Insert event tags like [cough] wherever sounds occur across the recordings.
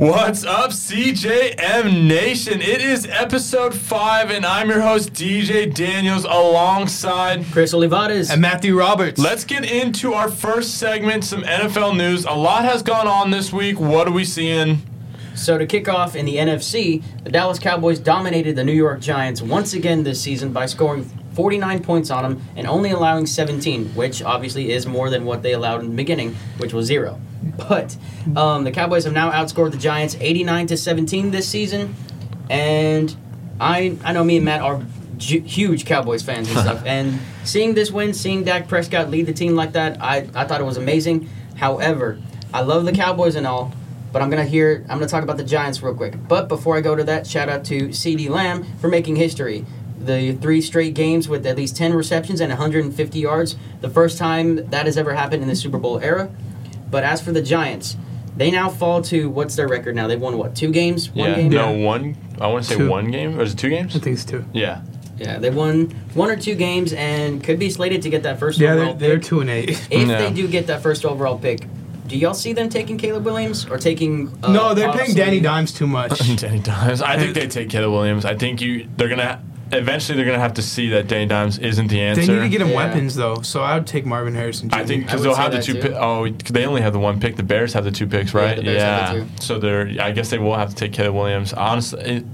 What's up, CJM Nation? It is episode five, and I'm your host, DJ Daniels, alongside Chris Olivares. And Matthew Roberts. Let's get into our first segment, some NFL news. A lot has gone on this week. What are we seeing? So to kick off in the NFC, the Dallas Cowboys dominated the New York Giants once again this season by scoring 49 points on them and only allowing 17, which obviously is more than what they allowed in the beginning, which was zero. But um, the Cowboys have now outscored the Giants 89 to 17 this season, and I I know me and Matt are ju- huge Cowboys fans and stuff, [laughs] and seeing this win, seeing Dak Prescott lead the team like that, I I thought it was amazing. However, I love the Cowboys and all, but I'm gonna hear I'm gonna talk about the Giants real quick. But before I go to that, shout out to CeeDee Lamb for making history. The three straight games with at least 10 receptions and 150 yards, the first time that has ever happened in the Super Bowl era. But as for the Giants, they now fall to what's their record now? They've won what? Two games? One yeah, game? no, one. I want to say Two. one game. Or is it two games? I think it's two. Yeah. Yeah, they won one or two games and could be slated to get that first Yeah, overall they're, they're pick. two and eight. If No. they do get that first overall pick, do y'all see them taking Caleb Williams or taking? Uh, no, they're paying Danny Dimes too much. [laughs] Danny Dimes. I think they take Caleb Williams. I think you. They're gonna. Eventually, they're gonna have to see that Danny Dimes isn't the answer. They need to get him Yeah. weapons though, so I would take Marvin Harrison. Jr. I think because they'll have the two. too. Pi- oh, they only have the one pick. The Bears have the two picks, right? the Bears have the two. So they're. I guess they will have to take Caleb Williams. Honestly, it,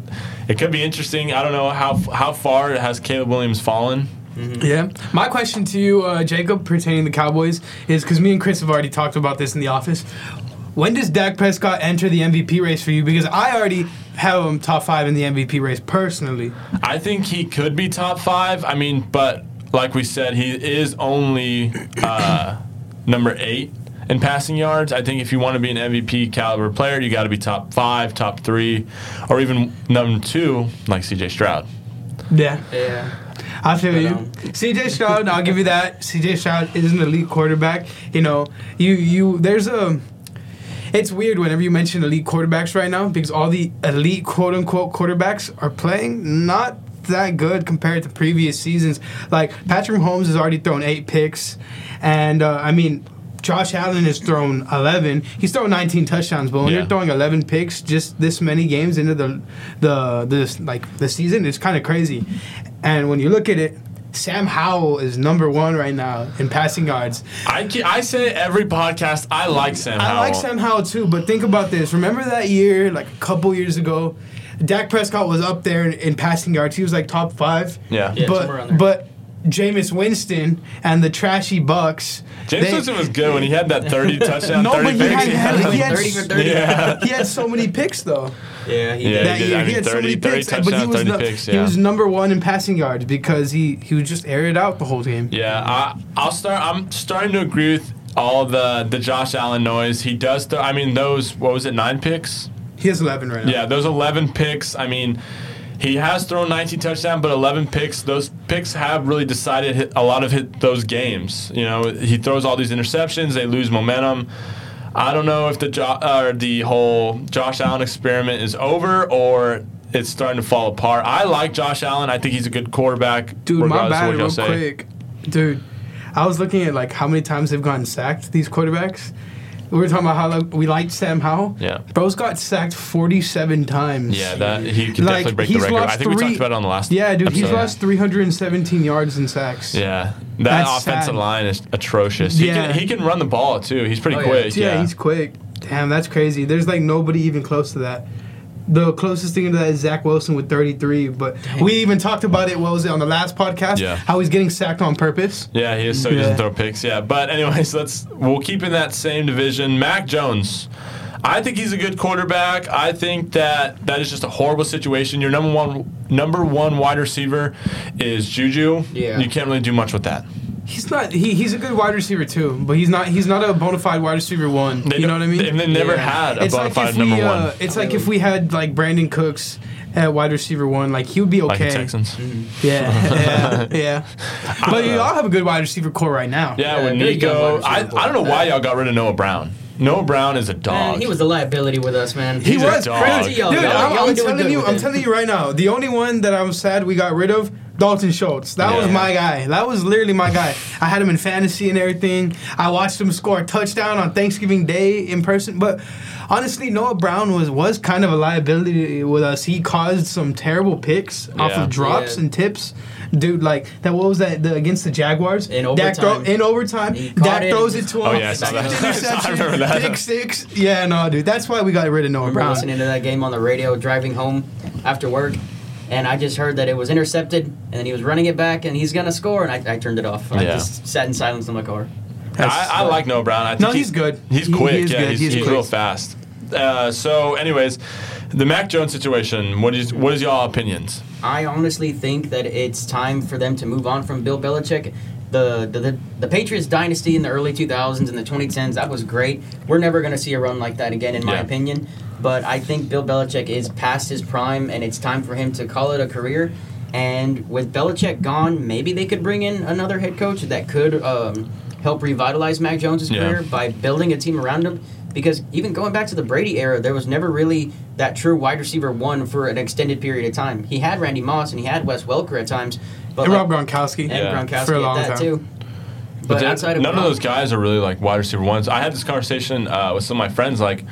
it could be interesting. I don't know how how far has Caleb Williams fallen. Yeah. My question to you, uh, Jacob, pertaining to the Cowboys, is because me and Chris have already talked about this in the office. When does Dak Prescott enter the MVP race for you? Because I already have him top five in the MVP race personally. I think he could be top five. I mean, but like we said, he is only uh, number eight in passing yards. I think if you want to be an MVP caliber player, you got to be top five, top three, or even number two, like CJ Stroud. Yeah. Yeah. I feel you. um, CJ Stroud, I'll give you that. CJ Stroud is an elite quarterback. You know, you you there's a it's weird whenever you mention elite quarterbacks right now because all the elite quote unquote quarterbacks are playing not that good compared to previous seasons. Like Patrick Mahomes has already thrown eight picks, and uh, I mean. Josh Allen has thrown 11. He's thrown 19 touchdowns, but when Yeah. you're throwing 11 picks just this many games into the the this like the season, it's kind of crazy. And when you look at it, Sam Howell is number one right now in passing yards. I, I say every podcast I like Sam I Howell. like Sam Howell too, but think about this. Remember that year, like a couple years ago, Dak Prescott was up there in, in passing yards. He was like top five. Yeah. Yeah. somewhere around But there. but Jameis Winston and the trashy Bucks. James they- Winston was good when he had that 30 [laughs] touchdown, No, 30 but he picks. had- he had- [laughs] he had- 30 30. yeah. He had so many picks though. Yeah, he Yeah, did. that he did. year. I he mean, had so 30 many 30 picks, but he touchdowns, was 30 nu- picks, he yeah. was number one in passing yards because he he was just aired it out the whole game. Yeah, I, I'll start. I'm starting to agree with all the the Josh Allen noise. He does. Th- I mean, those what was it? Nine picks. He has 11 right now. Yeah, those 11 picks. I mean, he has thrown 19 touchdowns, but 11 picks. Those picks have really decided hit, a lot of hit those games. You know, he throws all these interceptions. They lose momentum. I don't know if the jo- or the whole Josh Allen experiment is over or it's starting to fall apart. I like Josh Allen. I think he's a good quarterback. Dude, my bad, real say. quick. Dude, I was looking at like how many times they've gotten sacked. These quarterbacks. We were talking about how like, we liked Sam Howell. Yeah. Bro's got sacked 47 times. Yeah, that he could Like, definitely break the he's record. I lost think we talked about it on the last. Yeah, dude, he's lost 317 yards in sacks. Yeah, that That's offensive sad. line is atrocious. He Yeah. can he can run the ball too. He's pretty Oh, yeah. quick. Yeah, Yeah, he's quick. Damn, that's crazy. There's like nobody even close to that. The closest thing to that is Zach Wilson with 33. But we even talked about it. What was it on the last podcast? Yeah. How he's getting sacked on purpose. yeah, he is. So he doesn't throw picks. Yeah, but anyways, let's we'll keep in that same division. Mac Jones. I think he's a good quarterback. I think that that is just a horrible situation. Your number one number one wide receiver is Juju. Yeah. you can't really do much with that. He's not. He, he's a good wide receiver too, but he's not. He's not a bona fide wide receiver one. They you know what I mean? And they never Yeah. had a it's bona like fide if number we. one. Uh, it's like if we had like Brandin Cooks at wide receiver one, like he would be like the okay. Texans. yeah, yeah, yeah. [laughs] But you all have a good wide receiver core right now. Yeah, Yeah, with Nico. I, I don't know why y'all got rid of Noah Brown. Noah Brown is a dog. Man, he was a liability with us, man. He's He a was dog. crazy, Y'all- dude. y'all- I'm, I'm telling you, I'm telling you right now. The only one that I'm sad we got rid of Dalton Schultz. That was my guy. That was literally my guy. I had him in fantasy and everything. I watched him score a touchdown on Thanksgiving Day in person. But honestly, Noah Brown was was kind of a liability with us. He caused some terrible picks off of drops Yeah. and tips. Dude, like that. What was that? The, against the Jaguars In Dak throw, overtime. in overtime. Dak it throws it to oh, him. Oh, yeah, I saw that. Interception, [laughs] I remember that. Pick six. Yeah, no, dude. That's why we got rid of Noah Brown. listening to that game on the radio driving home after work, and I just heard that it was intercepted, and then he was running it back, and he's gonna score, and I, I turned it off. I just sat in silence in my car. I, I like Noah Brown. I think No, he's good. He's He- he quick. yeah, good. he's, He's he's quick. real fast. Uh, so, anyways, the Mac Jones situation. What is what is y'all opinions? I honestly think that it's time for them to move on from Bill Belichick. The, the, the, the Patriots dynasty in the early 2000s and the 2010s, that was great. We're never going to see a run like that again, in my Yeah. opinion. But I think Bill Belichick is past his prime, and it's time for him to call it a career. And with Belichick gone, maybe they could bring in another head coach that could um, help revitalize Mac Jones' Yeah. career by building a team around him. Because even going back to the Brady era, there was never really that true wide receiver one for an extended period of time. He had Randy Moss and he had Wes Welker at times, but and like, Rob Gronkowski. and Yeah. Gronkowski For a long that time. too. But But outside of none of those guys are really like wide receiver ones. I had this conversation uh, with some of my friends. Like,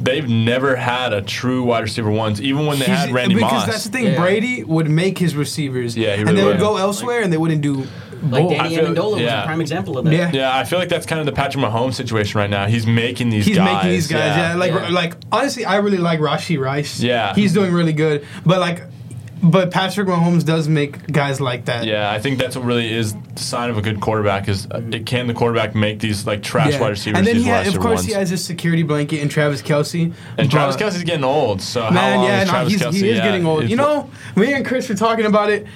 they've never had a true wide receiver ones, even when they He's- had Randy because Moss. that's the thing. Yeah. Brady would make his receivers, Yeah, he and they would would. go elsewhere, and they wouldn't do. Like both. I Danny feel- Amendola was yeah. a prime example of that. Yeah. yeah, I feel like that's kind of the Patrick Mahomes situation right now. He's making these He's guys. making these guys, yeah. Like, Yeah. like honestly, I really like Rashee Rice. Yeah. he's doing really good. But like, but Patrick Mahomes does make guys like that. Yeah, I think that's what really is the sign of a good quarterback is uh, it can the quarterback make these like trash Yeah. wide receivers And then these he wide of course, ones. he has his security blanket in Travis Kelce. and Travis but- Kelce's getting old, so how Man, long yeah, is no, Travis he's, Kelce? he is Yeah, getting old. You know, me and Chris were talking about it.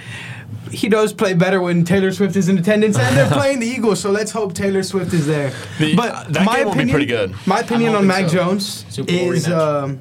He does play better when Taylor Swift is in attendance, and they're [laughs] playing the Eagles, so let's hope Taylor Swift is there. The- but that my game will be opinion, pretty good. My opinion on hoping Mac so. Jones Super is. Um,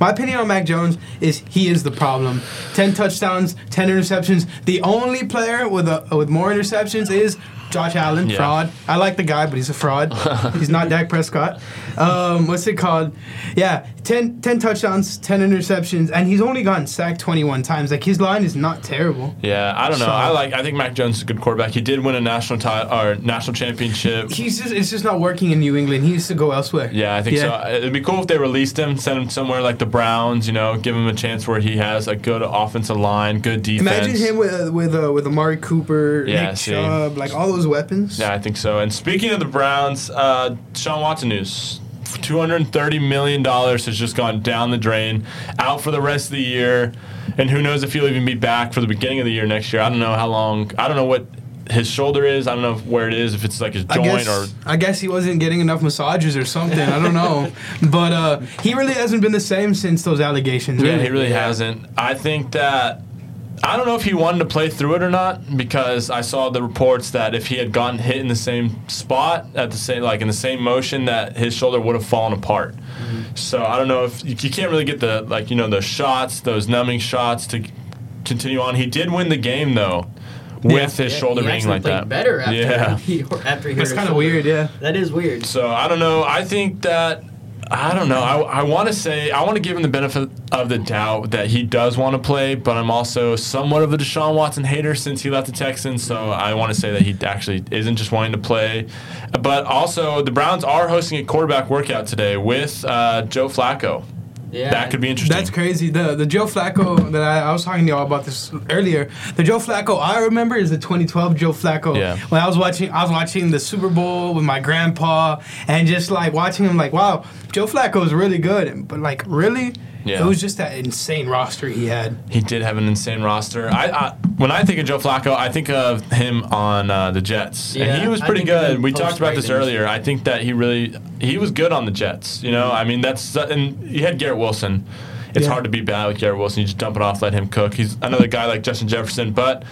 my opinion on Mac Jones is he is the problem. Ten touchdowns, ten interceptions. The only player with a with more interceptions is Josh Allen. Yeah. Fraud. I like the guy, but he's a fraud. [laughs] he's not Dak Prescott. Um, what's it called? Yeah, 10, 10 touchdowns, ten interceptions, and he's only gotten sacked twenty one times. Like his line is not terrible. Yeah, I don't know. So- I like. I think Mac Jones is a good quarterback. He did win a national title or national championship. He's just it's just not working in New England. He needs to go elsewhere. Yeah, I think Yeah. so. It'd be cool if they released him, sent him somewhere like the Browns. You know, give him a chance where he has a good offensive line, good defense. Imagine him with with uh, with Amari Cooper, Yeah, Nick. Chubb, like all those weapons. Yeah, I think so. And speaking of the Browns, uh, Sean Watson news. $230 million has just gone down the drain, out for the rest of the year. And who knows if he'll even be back for the beginning of the year next year. I don't know how long. I don't know what his shoulder is. I don't know where it is, if it's like his I joint guess, or. I guess he wasn't getting enough massages or something. I don't know, [laughs] but uh, he really hasn't been the same since those allegations. Yeah, Really. he really hasn't. I think that. I don't know if he wanted to play through it or not because I saw the reports that if he had gotten hit in the same spot at the same like in the same motion that his shoulder would have fallen apart. Mm-hmm. So I don't know if you, you can't really get the like you know the shots, those numbing shots to continue on. He did win the game though with his Yeah, shoulder he being like that. better after yeah. [laughs] he after he hurt That's kind of weird. Yeah. That is weird. So I don't know. I think that I don't know. I, I want to say I want to give him the benefit of the doubt that he does want to play, but I'm also somewhat of a Deshaun Watson hater since he left the Texans. So I want to say that he actually isn't just wanting to play. But also, the Browns are hosting a quarterback workout today with uh, Joe Flacco. Yeah, That could be interesting. That's crazy. The the Joe Flacco that I, I was talking to y'all about this earlier. The Joe Flacco I remember is the 2012 Joe Flacco. Yeah. When I was watching, I was watching the Super Bowl with my grandpa, and just like watching him, like, wow, Joe Flacco is really good. But like, really, Yeah. it was just that insane roster he had. He did have an insane roster. I, I when I think of Joe Flacco, I think of him on uh, the Jets, Yeah, and he was pretty good. We talked about this earlier. I think that he really he was good on the Jets. You know, I mean that's and he had Garrett Wilson. It's Yeah. hard to be bad with Garrett Wilson. You just dump it off, let him cook. He's another guy like Justin Jefferson, but.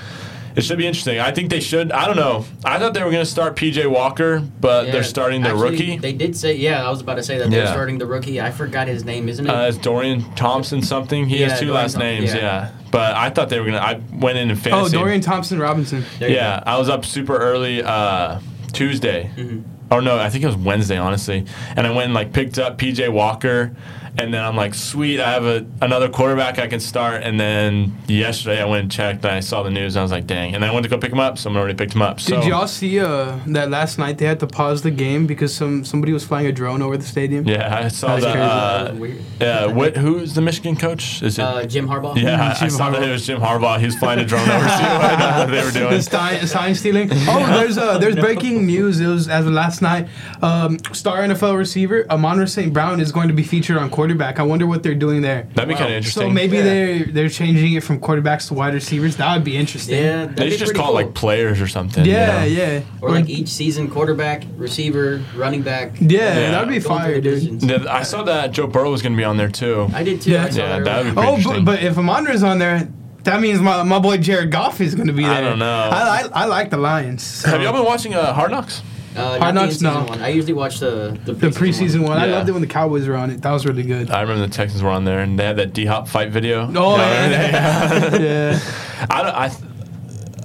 It should be interesting. I think they should. I don't know. I thought they were going to start PJ Walker, but Yeah, they're starting their actually, rookie. They did say, yeah, I was about to say that they're Yeah. starting the rookie. I forgot his name, isn't it? Uh, it's Dorian Thompson something. He Yeah, has two Dorian last Thom- names. yeah. Yeah. but I thought they were gonna. I went in and Oh. Dorian Thompson Robinson. There you Yeah, I was up super early uh, Tuesday. Mm-hmm. Or no, I think it was Wednesday, honestly. And I went and like picked up PJ Walker, And then I'm like, sweet, I have a, another quarterback I can start. And then yesterday I went and checked and I saw the news and I was like, dang. And then I went to go pick him up. Someone already picked him up. So Did y'all see uh, that last night they had to pause the game because some somebody was flying a drone over the stadium? yeah, I saw that. crazy. Uh, That was weird. yeah, what? Who's the Michigan coach? Is it? Uh, Jim Harbaugh. yeah, I Jim saw that it was Jim Harbaugh. He was flying a drone over. See what they were [laughs] doing. The sign, sign stealing. Oh, there's uh, there's breaking news. It was as of last night. Um, star NFL receiver Amon St. Brown is going to be featured on quarterback. I wonder what they're doing there. That'd be Wow. kind of interesting. So maybe Yeah. they're they're changing it from quarterbacks to wide receivers. That would be interesting. Yeah, that'd they be should just pretty call it cool. like players or something. you Yeah, know? yeah. Or like each season, quarterback, receiver, running back. Yeah, Yeah. that'd be Going fire, dude. Yeah, I saw that Joe Burrow was going to be on there too. I did too. Yeah. Yeah, that that would be Oh, but, but if Amon-Ra's on there, that means my, my boy Jared Goff is going to be there. I don't know. I, I, I like the Lions. so- Have y'all been watching uh, Hard Knocks? Uh, Hard not the Knocks, in-season no. one. I usually watch the the the preseason one. I Yeah. loved it when the Cowboys were on it. That was really good. I remember the Texans were on there and they had that D Hop fight video. Oh Yeah. [laughs] yeah, yeah. [laughs] I don't. I,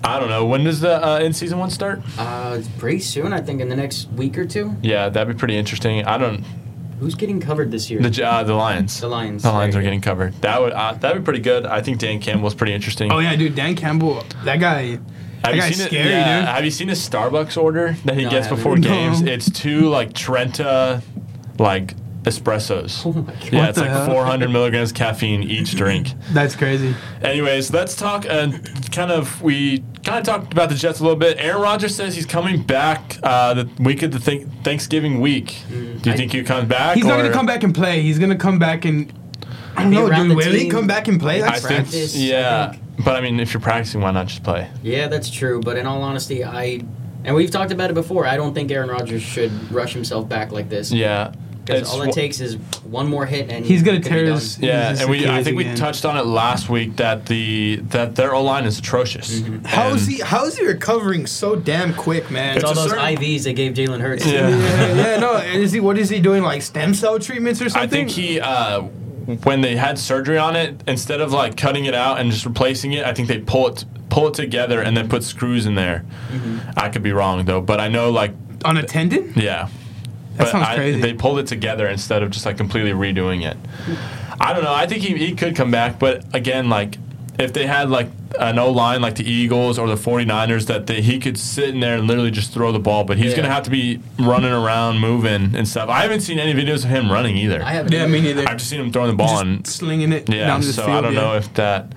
I don't know. When does the uh, in season one start? Uh, it's pretty soon, I think, in the next week or two. Yeah, that'd be pretty interesting. I don't. Who's getting covered this year? The J- uh, the Lions. The Lions. The Lions There are you getting covered. That would uh, that'd be pretty good. I think Dan Campbell's pretty interesting. Oh yeah, dude. Dan Campbell, that guy. Have you seen scary, it? Yeah. dude. Have you seen his Starbucks order that he No, gets before No. games? It's two like Trenta, like espressos. Oh yeah, What it's like hell? 400 milligrams caffeine each drink. [laughs] That's crazy. Anyways, let's talk and kind of we kind of talked about the Jets a little bit. Aaron Rodgers says he's coming back uh, the week of the th- Thanksgiving week. Do you I- think he comes back? He's not gonna come back and play. He's gonna come back and. I don't Be know, dude. the Will he team. come back and play? I That's think, practice, I yeah, think. but I mean, if you're practicing, why not just play? Yeah, that's true. But in all honesty, I and we've talked about it before. I don't think Aaron Rodgers should rush himself back like this. Yeah, Because It's all it wh- takes is one more hit and He's gonna it could tear be his. done. Yeah, his and we I Achilles think we again. touched on it last week that the that their O line is atrocious. Mm-hmm. How is And- he? How is he recovering so damn quick, man? It's all those certain- IVs they gave Jalen Hurts. Yeah. yeah, yeah, no. Is he? What is he doing? Like stem cell treatments or something? I think he uh, when they had surgery on it, instead of like cutting it out and just replacing it, I think they pull it pull it together and then put screws in there. Mm-hmm. I could be wrong though, but I know like on a tendon. yeah. That But sounds I- crazy. They pulled it together instead of just like completely redoing it. I don't know. I think he, he could come back, but again, like if they had like an O line like the Eagles or the 49ers that they, he could sit in there and literally just throw the ball, but he's Yeah. going to have to be running around, moving and stuff. I haven't seen any videos of him running either. I haven't. Yeah, me neither. I've just seen him throwing the ball and slinging it yeah, down to the so field. I don't yeah. know if that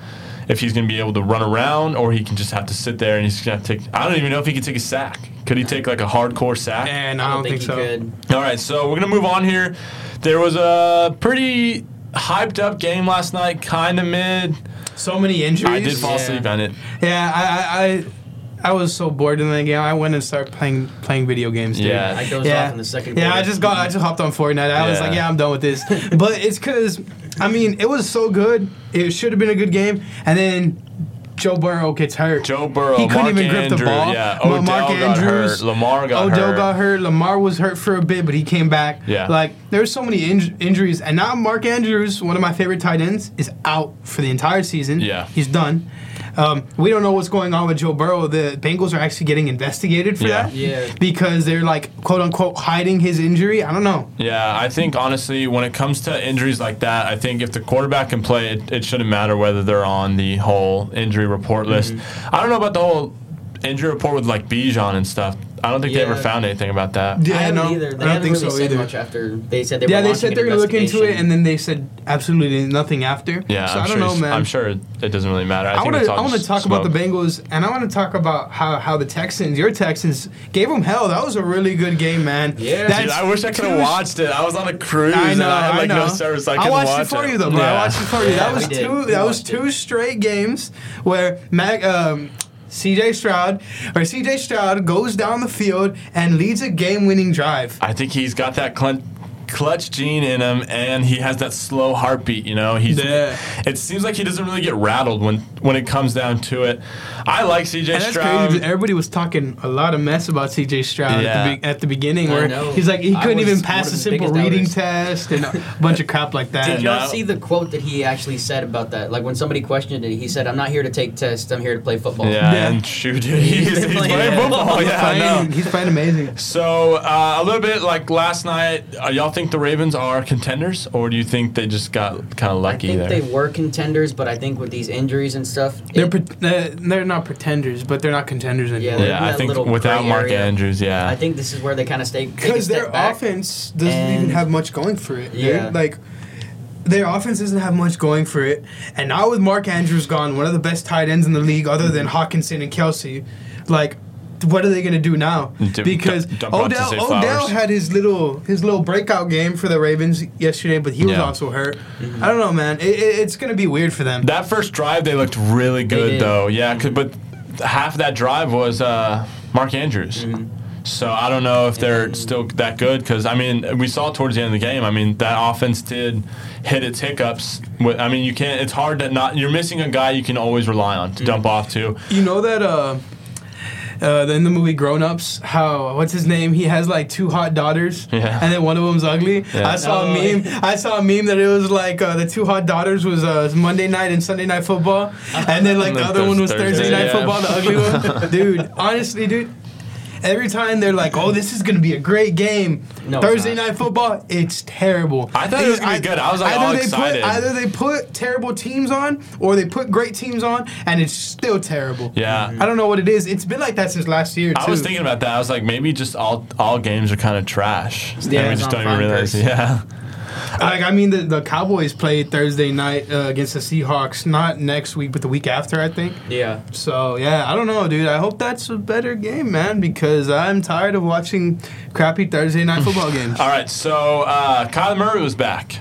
if he's going to be able to run around or he can just have to sit there and he's going to take I don't even know if he can take a sack. Could he take like a hardcore sack? And I don't, think, he so. could. All right, so we're gonna move on here. There was a pretty hyped up game last night, kind of mid. So many injuries. I did fall Yeah. asleep on it. Yeah, I, I, I, I was so bored in that game. I went and started playing playing video games. Dude. Yeah. I dozed Yeah. off in the second Yeah, quarter. I just got. I just hopped on Fortnite. I was like, yeah, I'm done with this. but it's because, I mean, it was so good. It should have been a good game, and then Joe Burrow gets hurt. Joe Burrow, He couldn't Mark even grip the Andrews, ball. yeah, Odell Mark got Andrews- hurt, Lamar got Odell hurt. got hurt. Lamar was hurt for a bit, but he came back. Yeah. Like there's so many inj- injuries, and now Mark Andrews, one of my favorite tight ends, is out for the entire season. Yeah. He's done. Um, we don't know what's going on with Joe Burrow. The Bengals are actually getting investigated for Yeah. that. Yeah. Because they're like quote unquote hiding his injury. I don't know. Yeah, I think honestly, when it comes to injuries like that, I think if the quarterback can play, it, it shouldn't matter whether they're on the whole injury report list. Mm-hmm. I don't know about the whole injury report with like Bijan and stuff. I don't think they ever found anything about that. Yeah, I haven't no, either. They I don't haven't think really so said either. much after they said they yeah, they said they're gonna look into it, and then they said absolutely nothing after. Yeah, so I'm I don't sure know, man. I'm sure it doesn't really matter. I, I want to. all I want to just talk about the. Bengals, and I want to talk about how, how the Texans, your Texans, gave them hell. That was a really good game, man. Yeah. That's Dude, I wish I could have watched it. I was on a cruise I know. and I had like I know. no service. I, I couldn't watched watch it for you though, bro. I watched it for you. That was two. That was two straight games where Mac, um, C.J. Stroud or C.J. Stroud goes down the field and leads a game-winning drive. I think he's got that clutch, clutch gene in him, and he has that slow heartbeat. You know, he's. Yeah. It seems like he doesn't really get rattled when when it comes down to it. I like CJ And that's Stroud. crazy. Everybody was talking a lot of mess about C.J. Stroud Yeah. at, the be- at the beginning, where he's like he couldn't even pass a simple reading doubters. test and a [laughs] bunch of crap like that. Did y'all see the quote that he actually said about that? Like when somebody questioned it, he said, "I'm not here to take tests. I'm here to play football." yeah, Yeah. and shoot, [laughs] dude, he's, he's playing, playing football. football. Yeah, I Playing- know. he's playing amazing. So uh, a little bit like last night. Uh, y'all think think the Ravens are contenders, or do you think they just got kind of lucky? I lucky think there? they were contenders, but I think with these injuries and stuff, They're it- pre- uh, they're not pretenders, but they're not contenders anymore. they're- yeah, I think without Mark area. Andrews, yeah. I think this is where they kind of stay Because their back. offense doesn't even have much going for it. dude. Yeah. Like their offense doesn't have much going for it. And now with Mark Andrews gone, one of the best tight ends in the league other than Hockenson and Kelce, like what are they gonna do now? Because dump- dump out to Odell Odell had his little his little breakout game for the Ravens yesterday, but he was Yeah. also hurt. I don't know, man. It, it, it's gonna be weird for them. that first drive, they looked really good, did. though. Yeah, 'cause- but half of that drive was uh, Mark Andrews. So I don't know if they're still that good because I mean we saw towards the end of the game. I mean that offense did hit its hiccups. With- I mean you can't. It's hard to not. You're missing a guy you can always rely on to dump off to. You know that uh, uh, in the movie Grown Ups, how what's his name? He has like two hot daughters, Yeah. and then one of them's ugly. Yeah. I saw Oh, a meme. I saw a meme that it was like uh, the two hot daughters was uh, Monday night and Sunday night football, and then like And the then other one was Thursday, Thursday night yeah. football, the ugly one. [laughs] Dude, honestly, dude. Every time they're like, "Oh, this is gonna be a great game," No, Thursday night football, it's terrible. I thought it was gonna be good. I was, like, either all they excited. Put, either they put terrible teams on, or they put great teams on, and it's still terrible. Yeah. I don't know what it is. It's been like that since last year. Too. I was thinking about that. I was like, maybe just all all games are kind of trash. the and we just don't even realize. curse. [laughs] Yeah. Like I mean, the, the Cowboys played Thursday night uh, against the Seahawks, not next week, but the week after, I think. Yeah. So yeah, I don't know, dude. I hope that's a better game, man, because I'm tired of watching crappy Thursday night [laughs] football games. All right. So uh, Kyler Murray was back.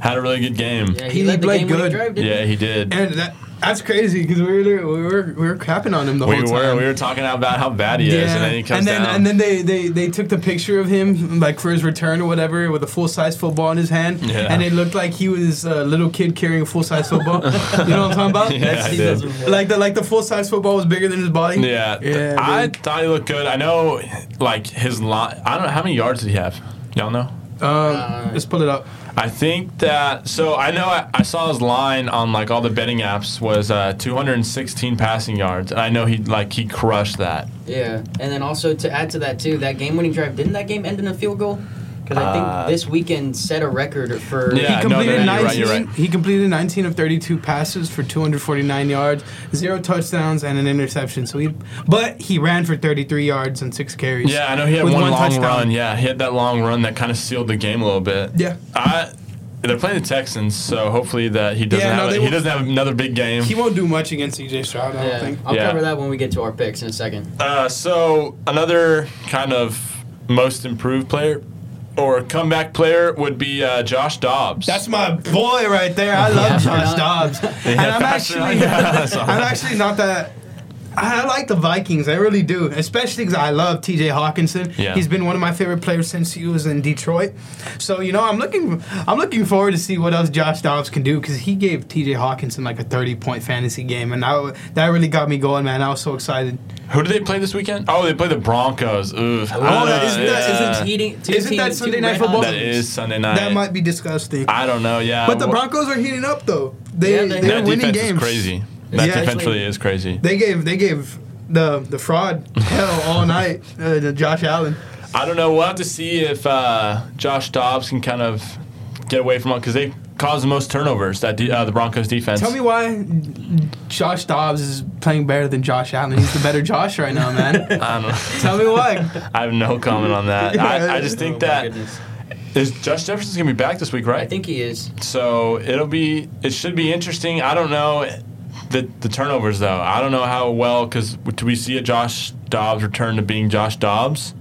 Had a really good game. Yeah, He he, led the played game winning good. drive, didn't Yeah, he did. And that that's crazy because we were we were we were crapping on him the We whole were time. we were talking about how bad he is, and then he comes and then down. and then they, they they took the picture of him like for his return or whatever with a full size football in his hand, Yeah. and it looked like he was a little kid carrying a full size football. [laughs] you know what I'm talking about? [laughs] Yeah, That's- I he did. doesn't- Like the like the full size football was bigger than his body. yeah, Yeah, I dude. thought he looked good. I know, like his line. I don't know how many yards did he have. Y'all know? Um, let's pull it up. I think that. So I know I, I saw his line on like all the betting apps was uh, 216 passing yards. And I know he like he crushed that. Yeah, and then also to add to that too, that game-winning drive didn't that game end in a field goal? Because I think Uh, this weekend set a record for. Yeah, he no, no, completed you're 19. right, you're right. He completed 19 of 32 passes for 249 yards, zero touchdowns, and an interception. So he, but he ran for 33 yards and six carries. Yeah, I know he had one, one long touchdown. run. Yeah, he had that long run that kind of sealed the game a little bit. Yeah. I. They're playing the Texans, so hopefully that he doesn't Yeah, no, have they he won't- doesn't have another big game. He won't do much against CJ Stroud, I Yeah, don't think. I'll Yeah. cover that when we get to our picks in a second. Uh, so another kind of most improved player or comeback player would be uh, Josh Dobbs. That's my boy right there. I love Josh. Dobbs. [laughs] and I'm actually, I saw [laughs] I'm actually not that. I like the Vikings. I really do, especially because I love T.J. Hockenson. Yeah. He's been one of my favorite players since he was in Detroit. So you know, I'm looking, I'm looking forward to see what else Josh Dobbs can do because he gave T.J. Hockenson like a 30 point fantasy game, and I, that really got me going, man. I was so excited. Who do they play this weekend? Oh, they play the Broncos. Ooh, Oh, know. Uh, isn't that- Yeah. isn't Heating, Isn't that teams- two Sunday Night Football? hot that teams. is Sunday night. That might be disgusting. I don't know. Yeah, but the Broncos are heating up though. They Yeah, they- they're That winning defense games. is crazy. That Yeah, defense actually- is crazy. They gave they gave the the fraud hell all night uh, to Josh Allen. I don't know. We'll have to see if uh, Josh Dobbs can kind of get away from it because they cause the most turnovers. That de- uh, the Broncos defense. Tell me why Josh Dobbs is playing better than Josh Allen. He's the better Josh right now, man. [laughs] I don't know. Tell me why. I have no comment on that. I, I just Oh, think my that goodness. is Josh Jefferson's gonna be back this week, right? I think he is. So it'll be it should be interesting. I don't know the the turnovers though. I don't know how well because do we see a Josh Dobbs return to being Josh Dobbs?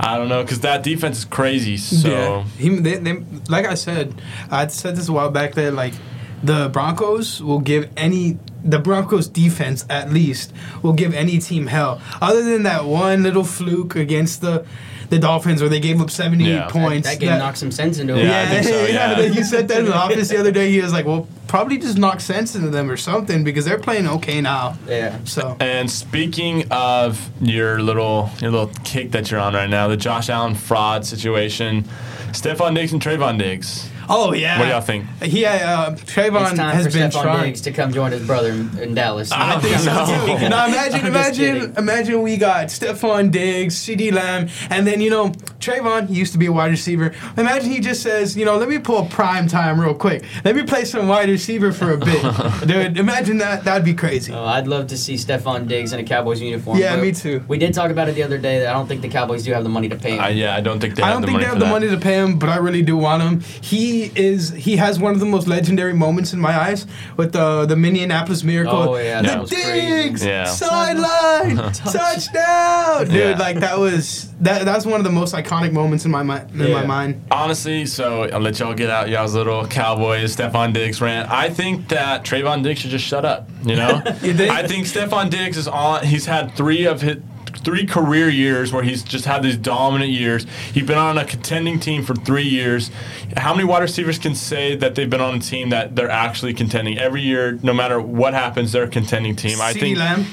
I don't know because that defense is crazy. So yeah, he, they, they, like I said, I said this a while back that like the Broncos will give any the Broncos defense at least will give any team hell. Other than that one little fluke against the the Dolphins where they gave up seventy eight Yeah. Points. That game knocked some sense into him. Yeah, I think so, [laughs] yeah. he said that in the office the other day. He was like, "Well, probably just knock sense into them or something because they're playing okay now." Yeah. So And speaking of your little your little kick that you're on right now, the Josh Allen fraud situation, Stefon Diggs and Trevon Diggs. Oh yeah. What do y'all think? He uh, Trevon It's time has for been Stefon trying. Diggs to come join his brother in, in Dallas. I I think so No. too. [laughs] Now imagine, I'm imagine, imagine we got Stefon Diggs, CeeDee Lamb, and then you know Trevon. He used to be a wide receiver. Imagine he just says, you know, let me pull prime time real quick. Let me play some wide receiver for a bit, [laughs] dude. Imagine that. That'd be crazy. Oh, I'd love to see Stefon Diggs in a Cowboys uniform. Yeah, me too. We did talk about it the other day. That I don't think the Cowboys do have the money to pay him. I, yeah, I don't think they I have don't the think money they have for the that. money to pay him, but I really do want him. He is he has one of the most legendary moments in my eyes with the the Minneapolis Miracle. Oh, yeah, the that was crazy. Yeah. sideline [laughs] touchdown, dude. Yeah. Like that was that that's one of the most iconic moments in my mind in my mind. Honestly, so I'll let y'all get out y'all's little Cowboys Stefon Diggs rant. I think that Trevon Diggs should just shut up. You know, [laughs] You think? I think Stefon Diggs is on. He's had three of his three career years where he's just had these dominant years. He's been on a contending team for three years. How many wide receivers can say that they've been on a team that they're actually contending every year? No matter what happens, they're a contending team. I think. Lamb,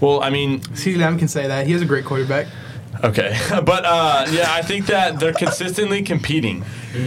Well, I mean, CeeDee Lamb can say that he has a great quarterback. Okay, [laughs] but uh, yeah, I think that they're consistently competing.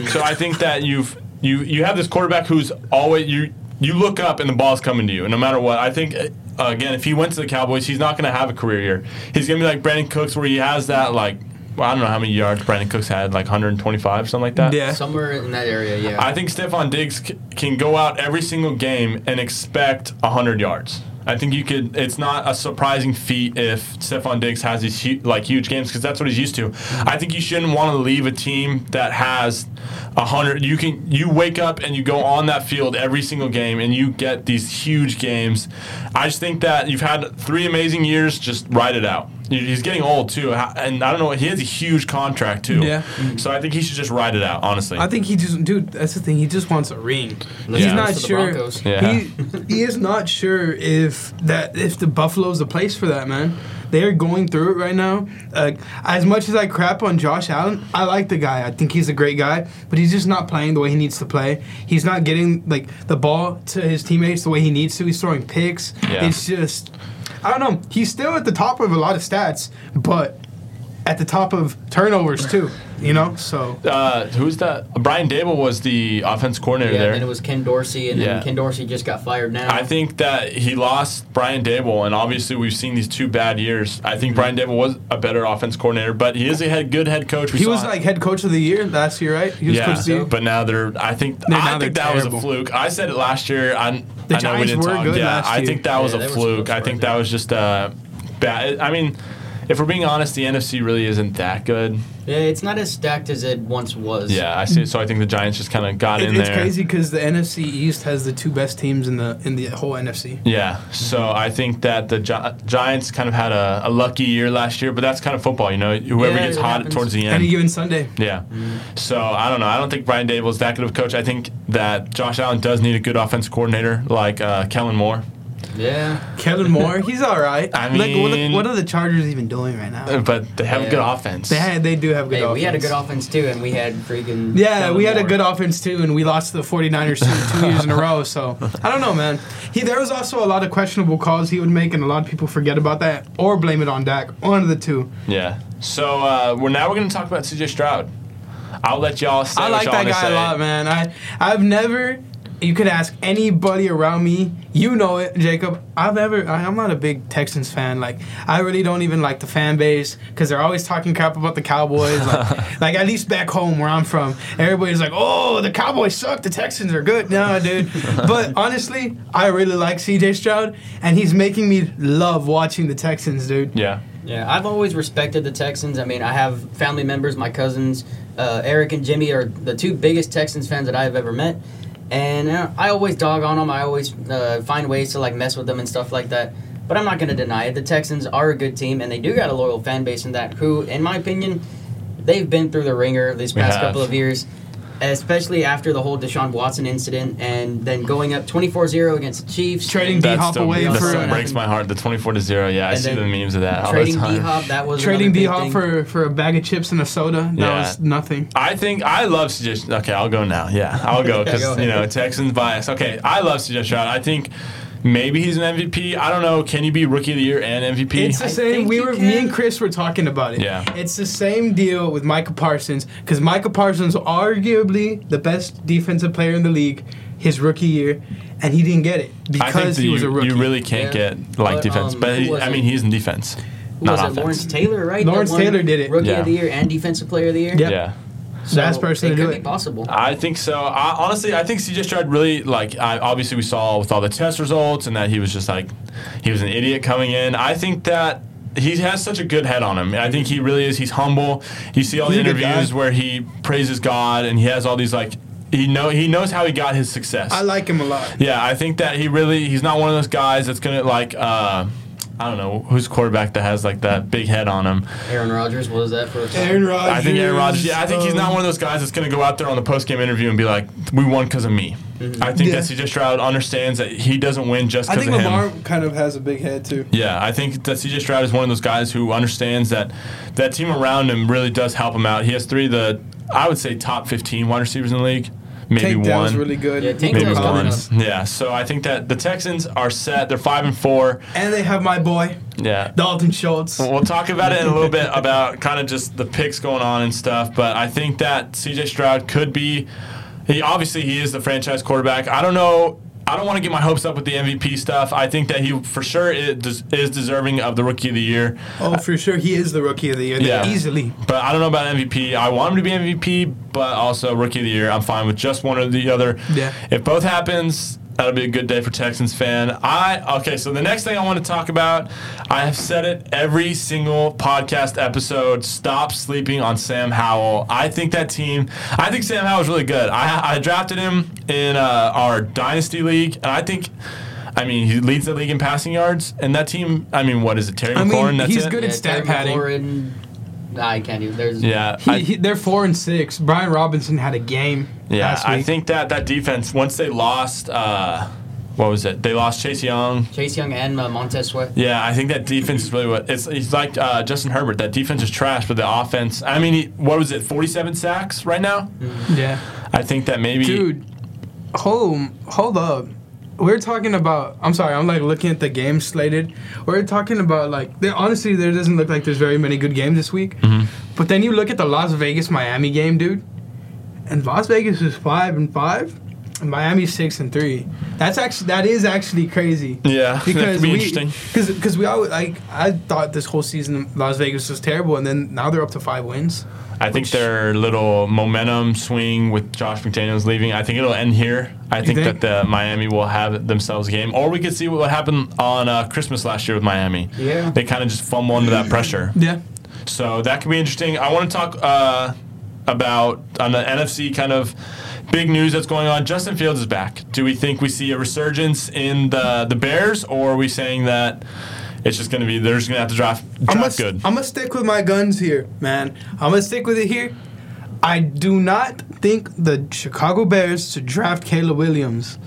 So I think that you've you you have this quarterback who's always you you look up and the ball's coming to you, and no matter what. I think uh, again, if he went to the Cowboys, he's not going to have a career year. He's going to be like Brandin Cooks, where he has that like well, I don't know how many yards Brandin Cooks had, like 125, something like that. Yeah. Somewhere in that area, yeah. I think Stefon Diggs c- can go out every single game and expect 100 yards. I think you could. It's not a surprising feat if Stefon Diggs has these hu- like huge games because that's what he's used to. I think you shouldn't want to leave a team that has a hundred. You can you wake up and you go on that field every single game and you get these huge games. I just think that you've had three amazing years. Just ride it out. He's getting old too, and I don't know. He has a huge contract too. Yeah. So I think he should just ride it out. Honestly. I think he just, dude. That's the thing. He just wants a ring. Let's He's not sure. Yeah. He he is not sure if that if the Buffalo's the place for that man. They're going through it right now. Uh, as much as I crap on Josh Allen, I like the guy. I think he's a great guy, but he's just not playing the way he needs to play. He's not getting like the ball to his teammates the way he needs to. He's throwing picks. Yeah. It's just I don't know. He's still at the top of a lot of stats, but at the top of turnovers too. You know, so uh, who's that? Brian Daboll was the offense coordinator yeah, there. then it was Ken Dorsey, and Yeah. then Ken Dorsey just got fired now. I think that he lost Brian Daboll, and obviously we've seen these two bad years. I think Brian Daboll was a better offense coordinator, but he is a head, good head coach. We he was it. like head coach of the year last year, right? He was yeah, coach of the year. but now they're. I think now I they're think that was a fluke. I said it last year. I, The I know we didn't were talk. good yeah, last I think that was Yeah, a fluke. I think that was just a bad. I mean, if we're being honest, the NFC really isn't that good. yeah, it's not as stacked as it once was. Yeah, I see. So I think the Giants just kind of got It- in it's there. It's crazy because the NFC East has the two best teams in the in the whole NFC. Yeah, so I think that the Gi- Giants kind of had a, a lucky year last year, but that's kind of football, you know. Whoever Yeah, gets hot happens. towards the end, Any given Sunday. Yeah. So I don't know. I don't think Brian Daboll is that good of a coach. I think that Josh Allen does need a good offense coordinator like uh, Kellen Moore. Yeah. Kevin Moore, he's all right. I like, what, are, mean- what are the Chargers even doing right now? But they have a Yeah. good offense. They had, they do have good Hey, offense. we had a good offense too, and we had freaking. Yeah, Kellen we had a Moore. good offense too, and we lost to the 49ers two, two years in a row. So I don't know, man. He there was also a lot of questionable calls he would make, and a lot of people forget about that or blame it on Dak. One of the two. yeah. So uh, we're now we're going to talk about CJ Stroud. I'll let y'all say I what like y'all that wanna guy say. a lot, man. I I've never. You could ask anybody around me. You know it, Jacob. I've never. I, I'm not a big Texans fan. Like I really don't even like the fan base because they're always talking crap about the Cowboys. Like, [laughs] like at least back home where I'm from, everybody's like, "Oh, the Cowboys suck. The Texans are good." No, dude. [laughs] but honestly, I really like C.J. Stroud, and he's making me love watching the Texans, dude. Yeah. Yeah, I've always respected the Texans. I mean, I have family members, my cousins, uh, Eric and Jimmy are the two biggest Texans fans that I've ever met, and uh, I always dog on them. I always uh, find ways to like mess with them and stuff like that. But I'm not going to deny it. The Texans are a good team, and they do got a loyal fan base in that. Who, in my opinion, they've been through the ringer these past couple of years. Especially after the whole Deshaun Watson incident, and then going up 24-0 against the Chiefs, Trading and D Hop still, away that for still an- breaks my heart. The 24 to 0. Yeah, I see the memes of that all trading the D Hop, That was Trading another D Hop for for a bag of chips and a soda. That Yeah. was nothing. I think I love CJ. Okay, I'll go now. Yeah, I'll go [laughs] because go you know. Texans bias. Okay, I love CJ Stroud. I think maybe he's an MVP. I don't know. Can he be Rookie of the Year and MVP? It's the same. think We you were, me and Chris were talking about it. Yeah. It's the same deal with Micah Parsons because Micah Parsons, arguably the best defensive player in the league, his rookie year, and he didn't get it I think because that he you, was a rookie. you really can't Yeah. get like But, defense. um, but he, I mean, he's in defense, Who not was it? offense. Lawrence Taylor, right? That Lawrence Taylor did it. Rookie Yeah. of the year and Defensive Player of the Year. Yeah. yeah. So that's person it to could do be it. possible. I think so. I, honestly, I think CJ Stroud really like. I, obviously, we saw with all the test results and that he was just like he was an idiot coming in. I think that he has such a good head on him. And I think he really is. He's humble. You see all He's the interviews where he praises God and he has all these like he know he knows how he got his success. I like him a lot. yeah, I think that he really he's not one of those guys that's gonna like. uh I don't know who's quarterback that has like that big head on him. Aaron Rodgers, what was that for? a? Aaron Rodgers. I think Aaron Rodgers. Yeah, I think he's not one of those guys that's going to go out there on the post game interview and be like, "We won because of me." Mm-hmm. I think Yeah. that CJ Stroud understands that he doesn't win just because I think Lamar him. kind of has a big head too. Yeah, I think that CJ Stroud is one of those guys who understands that that team around him really does help him out. He has three of the, I would say, top 15 wide receivers in the league. Maybe Tank one. Dell's really good. Yeah, Tank maybe Dell's one. up. Yeah, so I think that the Texans are set. They're five and four. And they have my boy Yeah, Dalton Schultz. We'll talk about it in a little bit about kind of just the picks going on and stuff. But I think that CJ Stroud could be. He obviously he is the franchise quarterback. I don't know. I don't want to get my hopes up with the MVP stuff. I think that he for sure is, is deserving of the Rookie of the Year. Oh, for sure, he is the rookie of the year. Yeah. easily. But I don't know about MVP. I want him to be MVP, but also Rookie of the Year. I'm fine with just one or the other. Yeah. If both happens, that'll be a good day for Texans fan. I okay. So the next thing I want to talk about, I have said it every single podcast episode. Stop sleeping on Sam Howell. I think that team. I think Sam Howell's really good. I, I drafted him in uh, our dynasty league, and I think. I mean, he leads the league in passing yards, and that team. I mean, what is it, Terry I mean, McLaurin? That's he's it? good Yeah, at stat Terry padding. McLaurin, Nah, I can't even. There's Yeah, He, I- he, they're four and six. Brian Robinson had a game. Yeah, last I think that that defense once they lost, uh, what was it? They lost Chase Young. Chase Young and uh, Montez Sweat. Yeah, I think that defense is really what it's. It's like uh, Justin Herbert. That defense is trash, but the offense. I mean, he, what was it? Forty-seven sacks right now. Yeah, I think that maybe. dude. Hold, hold up. We're talking about. I'm sorry. I'm like looking at the games slated. We're talking about like. There, honestly, there doesn't look like there's very many good games this week. Mm-hmm. But then you look at the Las Vegas Miami game, dude. And Las Vegas is five and five, and Miami's six and three. That's actually that is actually crazy. Yeah, [laughs] because be we. Because because we always like I thought this whole season Las Vegas was terrible, and then now they're up to five wins. I think their little momentum swing with Josh McDaniels leaving. I think it'll end here. I think, think? that the Miami will have themselves a game, or we could see what happened on uh, Christmas last year with Miami. Yeah. they kind of just fumble under that pressure. Yeah. So that could be interesting. I want to talk uh, about on the NFC kind of big news that's going on. Justin Fields is back. Do we think we see a resurgence in the the Bears, or are we saying that it's just going to be they're just going to have to draft I'm draft gonna, good? I'm gonna stick with my guns here, man. I'm gonna stick with it here. I do not think the Chicago Bears should draft Caleb Williams,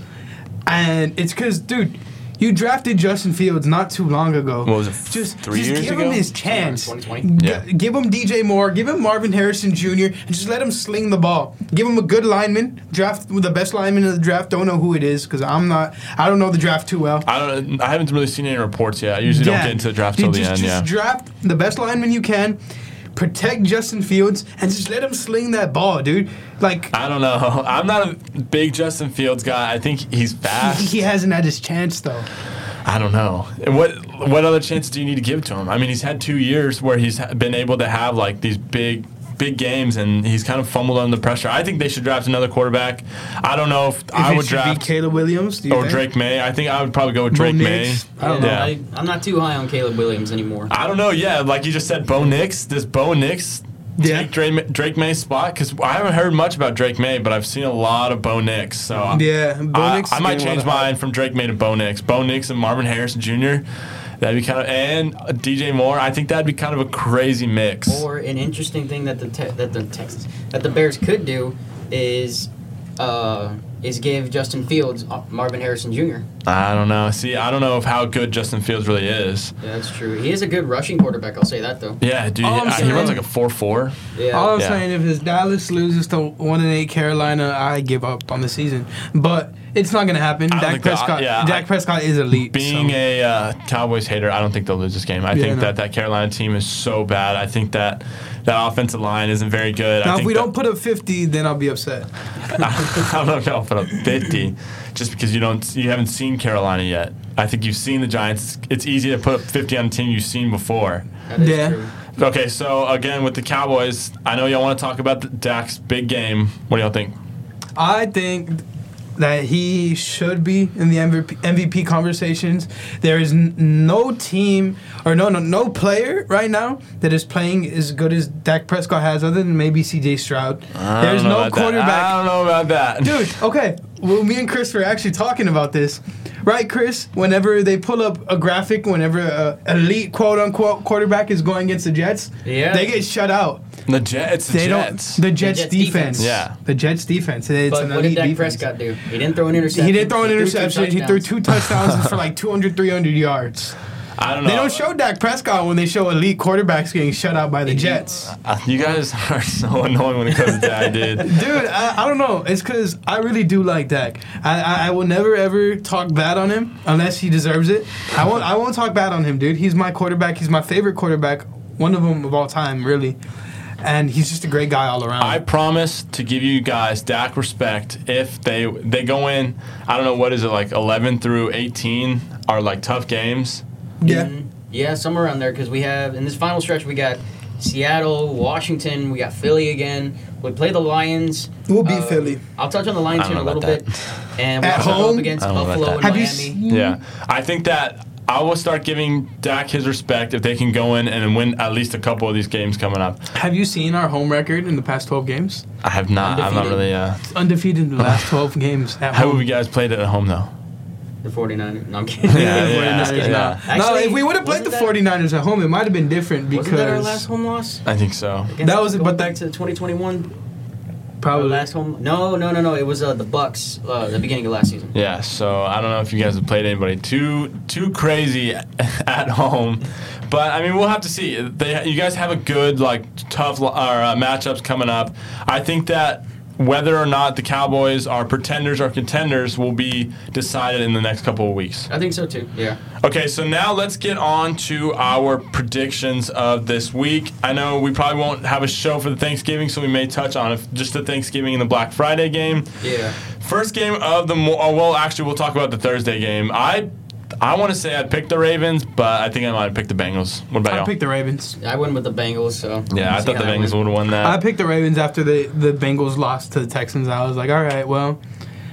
and it's because, dude, you drafted Justin Fields not too long ago. What was it, Just, three just years give ago? him his chance. 2020? G- Yeah. Give him DJ Moore. Give him Marvin Harrison Jr. and just let him sling the ball. Give him a good lineman. Draft the best lineman in the draft. Don't know who it is because I'm not. I don't know the draft too well. I don't. I haven't really seen any reports yet. I usually don't get into the draft Dude, till the just, end. Just yeah. draft the best lineman you can. Protect Justin Fields and just let him sling that ball, dude. Like I don't know. [laughs] I'm not a big Justin Fields guy. I think he's he, [laughs] fast. he hasn't had his chance though. I don't know. And What what other chances do you need to give to him? I mean, he's had two years where he's been able to have like these big big games, and he's kind of fumbled under pressure. I think they should draft another quarterback. I don't know if, If I it would draft be Caleb Williams do you or think? Drake Maye. I think I would probably go with Drake Maye. I don't know. Yeah. I, I'm not too high on Caleb Williams anymore. I don't know. Yeah, like you just said, Bo Nix. Does Bo Nix Yeah. take Drake, Drake Maye's spot? Because I haven't heard much about Drake Maye, but I've seen a lot of Bo Nix. So Yeah, Bo I, Nix I is might getting a lot change mine from Drake Maye to Bo Nix. Bo Nix and Marvin Harrison Jr. That'd be kind of and DJ Moore. I think that'd be kind of a crazy mix. Or an interesting thing that the te- that the Texans that the Bears could do is uh, is give Justin Fields uh, Marvin Harrison Jr. I don't know. See, I don't know of how good Justin Fields really is. Yeah, that's true. He is a good rushing quarterback. I'll say that though. Yeah, dude, All I'm uh, he runs like a four four. Yeah. All I'm Yeah. saying, if his Dallas loses to one and eight Carolina, I give up on the season. But it's not gonna happen. I Dak think that- Prescott, yeah, Dak I- Prescott is elite. Being so. a uh, Cowboys hater, I don't think they'll lose this game. I Yeah, think no. that that Carolina team is so bad. I think that that offensive line isn't very good. I now, if we that- don't put up 50, then I'll be upset. [laughs] I don't know if I'll put up 50 just because you don't you haven't seen Carolina yet. I think you've seen the Giants. It's easy to put up 50 on a team you've seen before. That is Yeah. true. Okay, so again with the Cowboys, I know y'all want to talk about the Dak's big game. What do y'all think? I think that he should be in the MVP, MVP conversations. There is n- no team or no no no player right now that is playing as good as Dak Prescott has, other than maybe C.J. Stroud. There's no about that. quarterback. I don't know about that, Dude, okay. Well, me and Chris were actually talking about this, right, Chris? Whenever they pull up a graphic, whenever a elite quote unquote quarterback is going against the Jets, Yeah. they get shut out. The Jets. The They Jets. don't. The Jets, Jets defense. defense. Yeah. The Jets defense. It's But an what did elite Dak defense. Prescott do? He didn't throw an interception. He didn't throw an threw two interception. He threw touchdowns. two touchdowns for like 200, 300 yards. I don't know. They don't show Dak Prescott when they show elite quarterbacks getting shut out by the Jets. Uh, you guys [laughs] are so annoying when it comes to Dak, dude. [laughs] Dude, I, I don't know. It's because I really do like Dak. I, I I will never ever talk bad on him unless he deserves it. I won't I won't talk bad on him, dude. He's my quarterback. He's my favorite quarterback, one of them of all time, really. And he's just a great guy all around. I promise to give you guys Dak respect if they they go in. I don't know what is it like 11 through 18 are like tough games. Yeah. Mm, Yeah, somewhere around there because we have in this final stretch we got Seattle, Washington, we got Philly again. We play the Lions. We'll beat Uh, Philly. I'll touch on the Lions here in a little about bit, and we At home? up against I don't know about Buffalo and Have Miami. seen? Yeah, I think that I will start giving Dak his respect if they can go in and win at least a couple of these games coming up. Have you seen our home record in the past 12 games? I have not. I'm not Undefeated. really. Uh, Undefeated in the last 12 games at how home. have you guys played it at home though? The 49ers. No, I'm [laughs] kidding. Yeah, [laughs] The yeah, 49ers, yeah. no. Actually, no, if we would have played the wasn't that- 49ers at home, it might have been different because Wasn't that our last home loss? I think so. Against- That was it, but back that- to 2021. Our probably last home. No, no, no, no. It was uh, the Bucks. Uh, the beginning of last season. Yeah, so I don't know if you guys have played anybody too too crazy [laughs] at home, but I mean we'll have to see. They you guys have a good like tough uh, matchups coming up. I think that whether or not the Cowboys are pretenders or contenders will be decided in the next couple of weeks. I think so too. Yeah. Okay, so now let's get on to our predictions of this week. I know we probably won't have a show for the Thanksgiving, so we may touch on it, just the Thanksgiving and the Black Friday game. Yeah. First game of the mo- oh, well, actually, we'll talk about the Thursday game. I I want to say I'd pick the Ravens, but I think I might have picked the Bengals. What about I y'all? I picked the Ravens. I went with the Bengals. So yeah, I thought the Bengals would have won that. I picked the Ravens after the, the Bengals lost to the Texans. I was like, all right, well,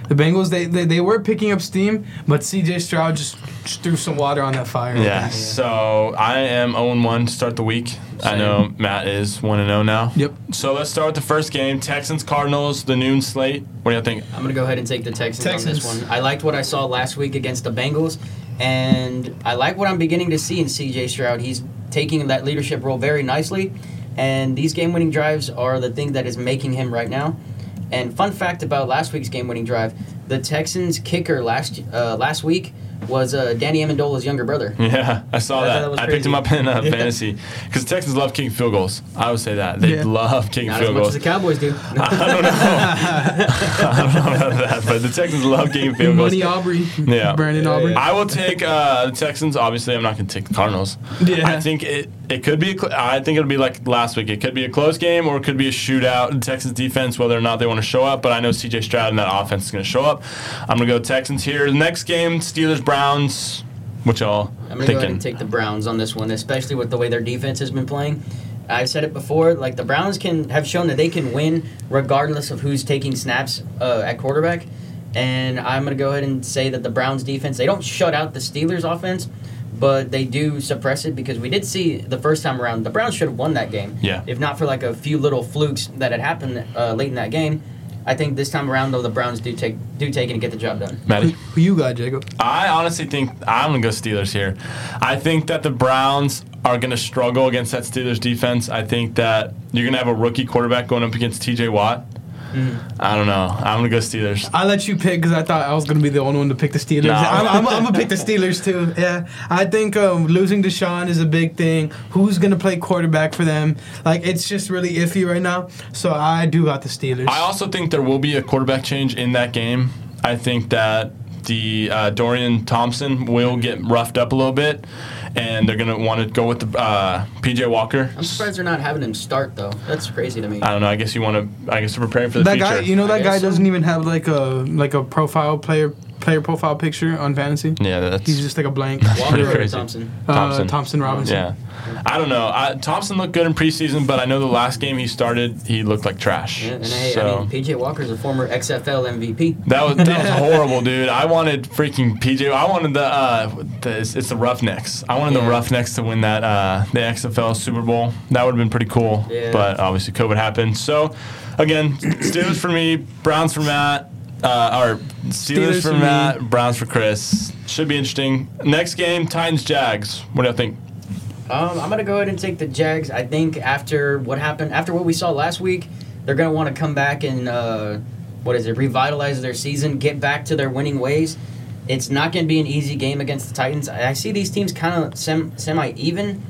the Bengals they, they, they were picking up steam, but C.J. Stroud just, just threw some water on that fire. yeah, so I am 0 1 to start the week. I know Matt is 1 0 now. Yep. So let's start with the first game Texans Cardinals, the noon slate. What do you think? I'm gonna go ahead and take the Texans, on this one. I liked what I saw last week against the Bengals, and I like what I'm beginning to see in C.J. Stroud. He's taking that leadership role very nicely, and these game-winning drives are the thing that is making him right now. And fun fact about last week's game-winning drive: the Texans kicker last uh, last week was uh, Danny Amendola's younger brother. [laughs] Yeah, I saw I that. that I picked him up in uh, Yeah. [laughs] [laughs] fantasy because Texans love kicking field goals. I would say that they Yeah. love kicking Not as field much goals. as the Cowboys do. I don't know. I don't know about that, but the Texans love kicking field goals. Money Aubrey. Yeah. Brandon Yeah, Aubrey. yeah. I will take uh, the Texans. Obviously, I'm not going to take the Cardinals. Yeah. I think it it could be. A I think it'll be like last week. It could be a close game or it could be a shootout. The Texans defense, whether or not they want to show up, but I know C.J. Stroud and that offense is going to show up. I'm going to go Texans here. The next game, Steelers Browns. What y'all I'm gonna go ahead and take the Browns on this one, especially with the way their defense has been playing. I've said it before, like the Browns can have shown that they can win regardless of who's taking snaps uh, at quarterback. And I'm gonna go ahead and say that the Browns defense they don't shut out the Steelers offense, but they do suppress it because we did see the first time around the Browns should have won that game. Yeah. If not for like a few little flukes that had happened uh, late in that game, I think this time around though the Browns do take do take it and get the job done. Who, Maddie? who you got, Jacob? I honestly think I'm gonna go Steelers here. I think that the Browns are gonna struggle against that Steelers defense. I think that you're gonna have a rookie quarterback going up against T.J. Watt. I don't know. I'm gonna go Steelers. I let you pick because I thought I was gonna be the only one to pick the Steelers. No. I'm, I'm, I'm gonna pick the Steelers too. Yeah, I think um, losing Deshaun is a big thing. Who's gonna play quarterback for them? Like it's just really iffy right now. So I do got the Steelers. I also think there will be a quarterback change in that game. I think that the uh, Dorian Thompson will get roughed up a little bit, and they're gonna want to go with the uh, PJ Walker. I'm surprised they're not having him start though. That's crazy to me. I don't know. I guess you want to. I guess they're preparing for the that future. guy, you know, I that guy so. doesn't even have like a like a profile player player profile picture on fantasy. yeah, that's He's just like a blank. [laughs] Walker or crazy. Thompson. Uh, Thompson. Thompson Robinson. Yeah, I don't know. I, Thompson looked good in preseason, but I know the last game he started, he looked like trash. Yeah, and hey, so I mean, PJ Walker's a former XFL MVP. that was that was [laughs] horrible, dude. I wanted freaking PJ. I wanted the uh, the it's, it's the Roughnecks. I wanted the Roughnecks to win that uh, the XFL Super Bowl. That would have been pretty cool. Yeah. But obviously COVID happened. So again, Steelers for me, Browns for Matt. Uh, or Steelers, Steelers for for me. Matt, Browns for Chris. Should be interesting. Next game, Titans Jags. What do you think? Um, I'm gonna go ahead and take the Jags. I think after what happened, after what we saw last week, they're gonna want to come back and uh, what is it? Revitalize their season, get back to their winning ways. It's not gonna be an easy game against the Titans. I I see these teams kind of sem- semi even,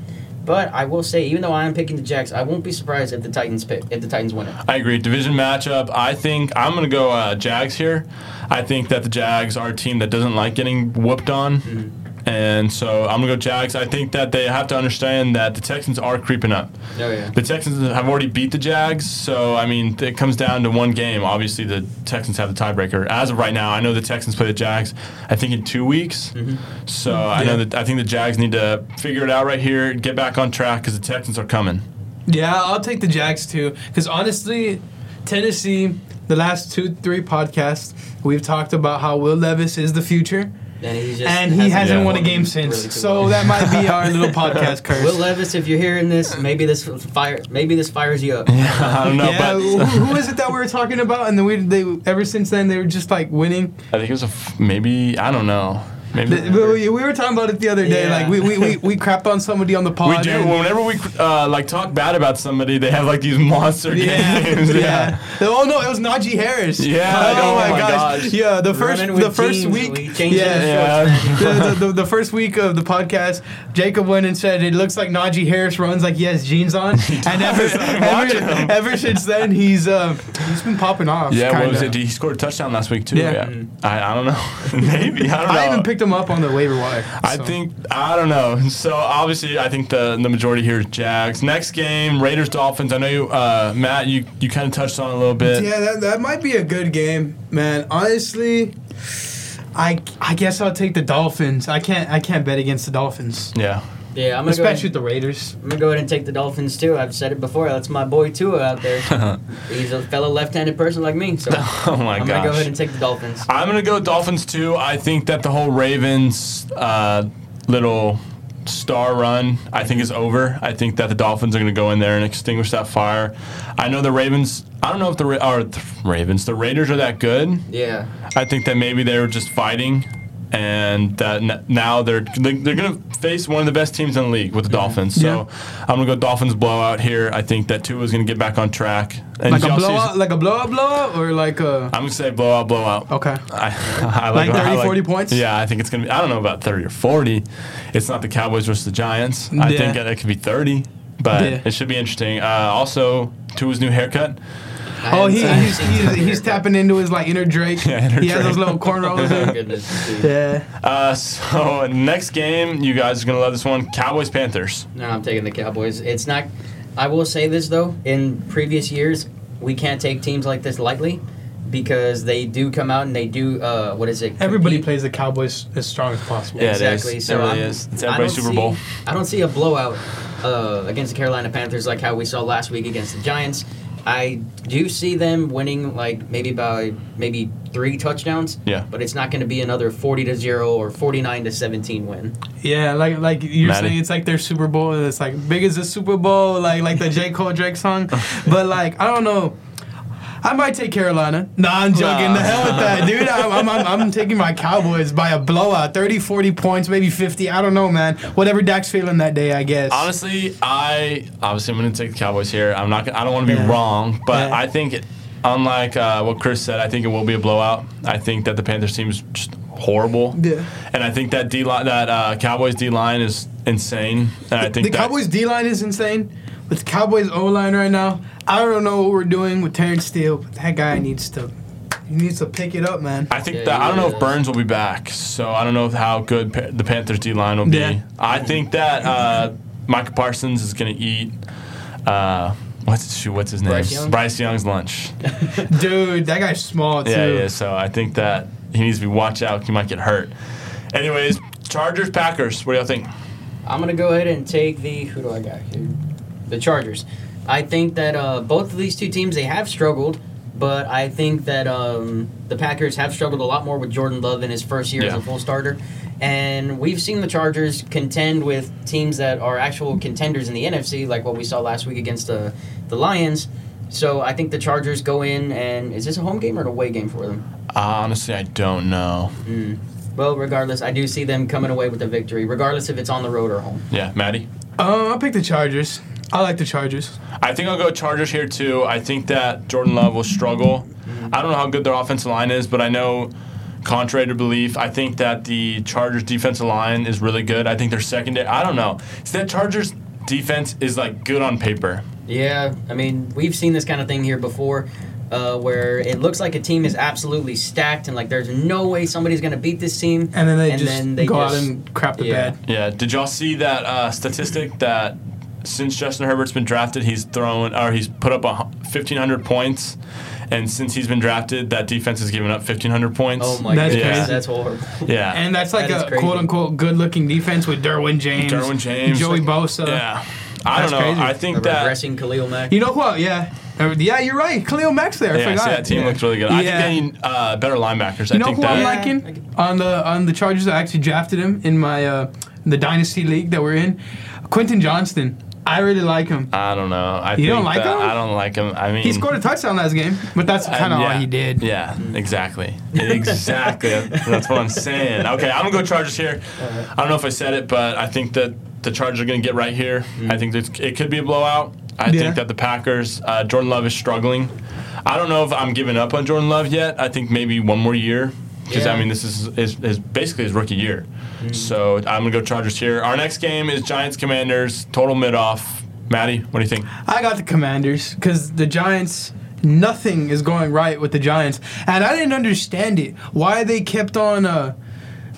but I will say, even though I am picking the Jags, I won't be surprised if the Titans pick if the Titans win it. I agree. Division matchup. I think I'm going to go uh, Jags here. I think that the Jags are a team that doesn't like getting whooped on. And so I'm going to go Jags. I think that they have to understand that the Texans are creeping up. Oh yeah. The Texans have already beat the Jags, so I mean it comes down to one game. Obviously, the Texans have the tiebreaker. As of right now, I know the Texans play the Jags. I think in two weeks. Mm-hmm. So I know that I think the Jags need to figure it out right here, get back on track because the Texans are coming. Yeah, I'll take the Jags too. Because honestly, Tennessee, the last two, three podcasts, we've talked about how Will Levis is the future. And he just and he hasn't yeah. won a game really since. too so well. that might be our little [laughs] podcast curse. Will Levis, if you're hearing this, maybe this fire, maybe this fires you up. [laughs] I don't know, yeah, but who, who is it that we were talking about? And then we, they, ever since then, they were just like winning. I think it was a f- maybe I don't know. Maybe we, we were talking about it the other day. Yeah. Like we, we, we, we crapped on somebody on the pod. we do. Whenever we uh, like talk bad about somebody, they have like these monster Yeah, games. [laughs] yeah. Oh no, it was Najee Harris. Yeah, Oh, oh my, my gosh. gosh. Yeah, the first Running the first jeans, week. we changed yeah, it Yeah. [laughs] the, the, the, the first week of the podcast, Jacob went and said it looks like Najee Harris runs like he has jeans on, [laughs] and ever ever, ever since then he's uh, he's been popping off. Yeah, what kinda. was it? He scored a touchdown last week too. Yeah. Yeah, I, I don't know. Maybe I don't know. I even picked him up on the waiver wire. I think I don't know. So obviously, I think the the majority here is Jags. Next game, Raiders Dolphins. I know you, uh, Matt. You you kind of touched on a little bit. Yeah, that, that might be a good game, man. Honestly, I I guess I'll take the Dolphins. I can't I can't bet against the Dolphins, Yeah. Yeah, I'm gonna go especially ahead, with the Raiders. I'm gonna go ahead and take the Dolphins too. I've said it before. That's my boy Tua out there. [laughs] He's a fellow left-handed person like me, so [laughs] oh my I'm gosh. gonna go ahead and take the Dolphins. I'm gonna go Dolphins too. I think that the whole Ravens uh, little star run, I think is over. I think that the Dolphins are gonna go in there and extinguish that fire. I know the Ravens. I don't know if the Ra- or the Ravens, the Raiders are that good. Yeah, I think that maybe they were just fighting, and that now they're they're gonna face one of the best teams in the league with the Dolphins. So I'm gonna go Dolphins blowout here. I think that Tua's gonna get back on track. And Like a blowout, like a blowout, blowout, or like a I'm gonna say blowout, blowout. okay. [laughs] I, I Like 30, I 40 points? Yeah, I think it's gonna be. I don't know about 30 or 40. It's not the Cowboys versus the Giants. I think it could be 30, but Yeah. it should be interesting. Uh, also, Tua's new haircut. I Oh, he, seen- he's, he's, he's tapping into his like inner Drake. Yeah, inner he has Drake. those little cornrows. Oh, [laughs] goodness. yeah. Uh, so next game, you guys are gonna love this one. Cowboys Panthers. No, I'm taking the Cowboys. It's not. I will say this though. In previous years, we can't take teams like this lightly because they do come out and they do. Uh, what is it? Everybody plays the Cowboys as strong as possible. Yeah, it is. exactly. It So really is. It's everybody's don't Super see- Bowl. I don't see a blowout uh, against the Carolina Panthers like how we saw last week against the Giants. I do see them winning like maybe by maybe three touchdowns. Yeah. But it's not going to be another forty to zero or forty nine to seventeen win. Yeah, like like you're Maddie. saying, it's like their Super Bowl. and It's like big as the Super Bowl, like like the J Cole Drake song. [laughs] But like I don't know. I might take Carolina. Nah, I'm joking. Nah. The hell with that, dude. I'm, I'm, I'm, I'm taking my Cowboys by a blowout. 30, 40 points, maybe 50. I don't know, man. Whatever Dak's feeling that day, I guess. Honestly, I obviously I'm gonna take the Cowboys here. I'm not. Gonna, I don't want to be Yeah. wrong, but Yeah. I think it, unlike uh, what Chris said, I think it will be a blowout. I think that the Panthers team is just horrible. Yeah. And I think that D line, that uh, Cowboys D line is insane. And I think the that, Cowboys D line is insane. With the Cowboys O line right now, I don't know what we're doing with Terence Steele. But that guy needs to, he needs to pick it up, man. I think Yeah, that I don't know if. Burns will be back, so I don't know how good pa- the Panthers D line will be. Yeah. I think that uh, Micah Parsons is going to eat. Uh, what's shoot, what's his name? Bryce Young? Bryce Young's lunch. [laughs] Dude, that guy's small too. Yeah, yeah. So I think that he needs to be watched out. He might get hurt. Anyways, Chargers Packers. What do y'all think? I'm gonna go ahead and take the who do I got here? The Chargers. I think that uh, both of these two teams they have struggled, but I think that um, the Packers have struggled a lot more with Jordan Love in his first year as a full starter. And we've seen the Chargers contend with teams that are actual contenders in the NFC, like what we saw last week against the the Lions. So I think the Chargers go in and is this a home game or an away game for them? honestly, I don't know. Mm. Well, regardless, I do see them coming away with a victory, regardless if it's on the road or home. Yeah, Maddie. Uh, I'll pick the Chargers. I like the Chargers. I think I'll go Chargers here too. I think that Jordan Love will struggle. I don't know how good their offensive line is, but I know, contrary to belief, I think that the Chargers defensive line is really good. I think their secondary. I don't know. It's that Chargers defense is like good on paper. Yeah, I mean, we've seen this kind of thing here before, uh, where it looks like a team is absolutely stacked and like there's no way somebody's going to beat this team. And then they And just then they go just- out and crap the yeah. bed. Yeah. Did y'all see that uh, statistic that since Justin Herbert's been drafted, he's thrown or he's put up a fifteen hundred points, and since he's been drafted, that defense has given up fifteen hundred points. Oh my That's goodness, crazy. that's horrible. Yeah. And that's like That is a quote unquote good looking defense with Derwin James, Derwin James, Joey Bosa. Yeah. I That's don't know. crazy. I The think that. regressing Khalil Mack. You know what? Yeah. Yeah, you're right. Khalil Mack's there. I Yeah, forgot. see that team yeah. looks really good. I Yeah. think they need uh, better linebackers. You I know think who I'm that. Yeah. liking on the on the Chargers? I actually drafted him in my uh, the dynasty league that we're in. Quentin Johnston. I really like him. I don't know. I You think don't like him? I don't like him. I mean, He scored a touchdown last game, but that's kind of yeah, all he did. Yeah, exactly. Exactly. That's what I'm saying. Okay, I'm gonna go Chargers here. I don't know if I said it, but I think that the Chargers are gonna get right here. I think that it could be a blowout. I Yeah. think that the Packers, uh, Jordan Love is struggling. I don't know if I'm giving up on Jordan Love yet. I think maybe one more year. Because Yeah. I mean, this is, is, is basically his rookie year. So I'm gonna go Chargers here. Our next game is Giants Commanders. Total mid off. Maddie, what do you think? I got the Commanders because the Giants. Nothing is going right with the Giants, and I didn't understand it. Why they kept on, uh,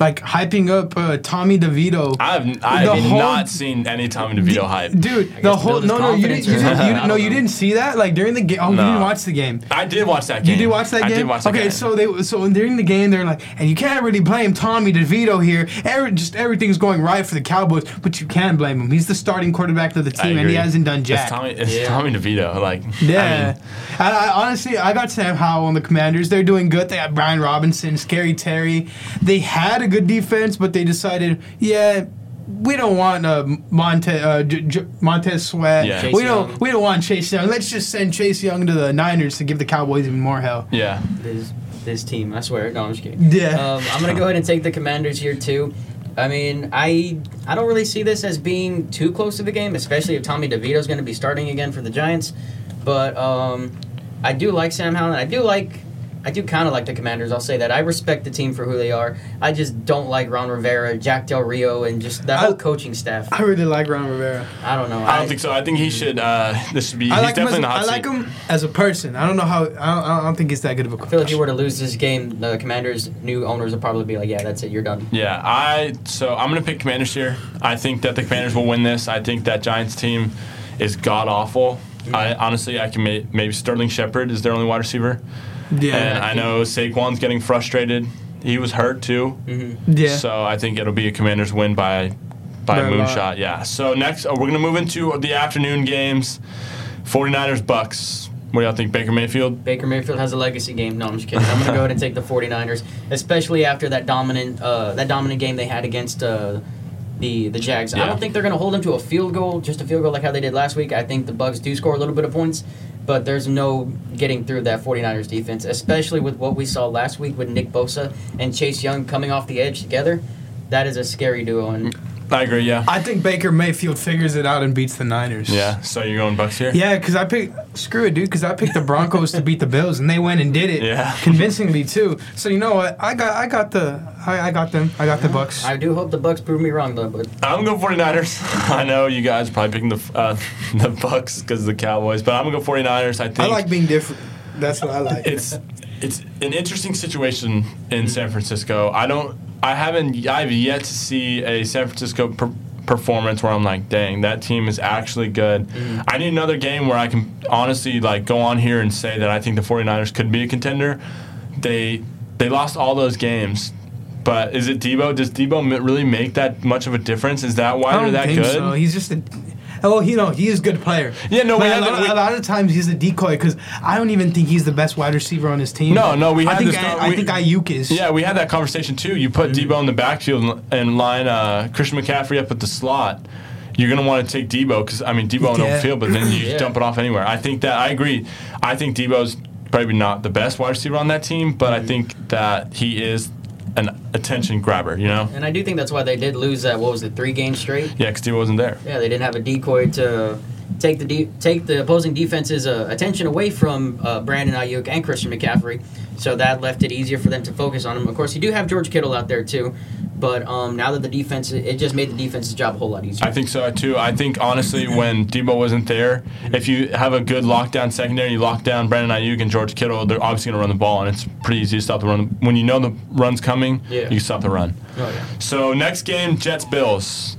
like hyping up uh, Tommy DeVito. I've I The have whole- not seen any Tommy DeVito hype. Dude, the to whole no no you didn't you didn't, you didn't no you didn't see that like during the game oh you didn't watch the game I did watch that game. You did watch that game. I game? did watch that okay, game. so they so during the game they're like, and you can't really blame Tommy DeVito here. Every, just everything's going right for the Cowboys, but you can blame him. He's the starting quarterback of the team, and he hasn't done It's jack. Tommy, it's Yeah. Tommy DeVito. Like, yeah, I mean, and I, honestly, I got Sam Howell on the Commanders. They're doing good. They have Brian Robinson, Scary Terry. They had a good defense, but they decided, yeah. We don't want uh, Monte, uh, J- J- Montez Sweat. Yeah. Chase we don't. Young. We don't want Chase Young. Let's just send Chase Young to the Niners to give the Cowboys even more hell. yeah. This, this team, I swear. No, I'm just kidding. Yeah. Um, I'm gonna go ahead and take the Commanders here too. I mean, I I don't really see this as being too close to the game, especially if Tommy DeVito's going to be starting again for the Giants. But um, I do like Sam Howell. and I do like. I do kind of like the Commanders. I'll say that. I respect the team for who they are. I just don't like Ron Rivera, Jack Del Rio, and just that I- whole coaching staff. I really like Ron Rivera. I don't know. I don't think so. I think he should. Uh, this should be. I he's like him. As, definitely in the hot I like him as a person. I don't know how. I don't, I don't think he's that good of a coach. I feel like if you were to lose this game, the Commanders' new owners would probably be like, "Yeah, that's it. You're done." Yeah, I. So I'm gonna pick Commanders here. I think that the Commanders will win this. I think that Giants team is god awful. I honestly, I can may, maybe Sterling Shepard is their only wide receiver, yeah. and I know Saquon's getting frustrated. He was hurt too. Mm-hmm. yeah. So I think it'll be a Commanders win by by, By a a lot. moonshot. Yeah. So next, uh, we're gonna move into the afternoon games. 49ers Bucks. What do y'all think, Baker Mayfield? Baker Mayfield has a legacy game. No, I'm just kidding. I'm going to go ahead and take the 49ers, especially after that dominant uh, that dominant game they had against uh, the the Jags. I don't think they're going to hold them to a field goal, just a field goal like how they did last week. I think the Bucks do score a little bit of points, but there's no getting through that 49ers defense, especially with what we saw last week with Nick Bosa and Chase Young coming off the edge together. That is a scary duo, and I agree. Yeah. I think Baker Mayfield figures it out and beats the Niners. Yeah. So you're going Bucks here? Yeah, because I picked screw it, dude. Because I picked the Broncos to beat the Bills, and they went and did it Yeah. convincingly too. So you know what? I got, I got the, I, I got them. I got the Bucks. I do hope the Bucks prove me wrong though, but I'm going 49ers. [laughs] I know you guys probably picking the uh, [laughs] the Bucks because of the Cowboys, but I'm gonna go 49ers. I think I like being different. That's what I like. it's it's an interesting situation in San Francisco. I don't. I haven't. I've yet to see a San Francisco per- performance where I'm like, dang, that team is actually good. Mm-hmm. I need another game where I can honestly like go on here and say that I think the 49ers could be a contender. They they lost all those games. But is it Deebo? Does Deebo really make that much of a difference? Is that why they're that think good? so. He's just a. Oh, you know, he is a good player. Yeah, no, we a, lot, we- a lot of times he's a decoy because I don't even think he's the best wide receiver on his team. No, no, we I had think this I, con- I think Aiyuk is. Yeah, we had that conversation too. You put Deebo in the backfield and- line uh, Christian McCaffrey up at the slot. You're gonna want to take Deebo because I mean Deebo in Yeah. open field, but then you [clears throat] Yeah. dump it off anywhere. I think that I agree. I think Deebo's probably not the best wide receiver on that team, but I think that he is an attention grabber. You know? and I do think that's why they did lose that. What was it, three games straight? Yeah, because Deebo wasn't there. Yeah, they didn't have a decoy to take the de- take the opposing defense's uh, attention away from uh, Brandon Aiyuk and Christian McCaffrey. So that left it easier for them to focus on him. Of course, you do have George Kittle out there too, but um, now that the defense, it just made the defense's job a whole lot easier. I think so too. I think honestly, when Deebo wasn't there, if you have a good lockdown secondary, you lock down Brandon Aiyuk and George Kittle, they're obviously going to run the ball, and it's pretty easy to stop the run. When you know the run's coming, Yeah. you stop the run. Oh, yeah. So next game, Jets Bills.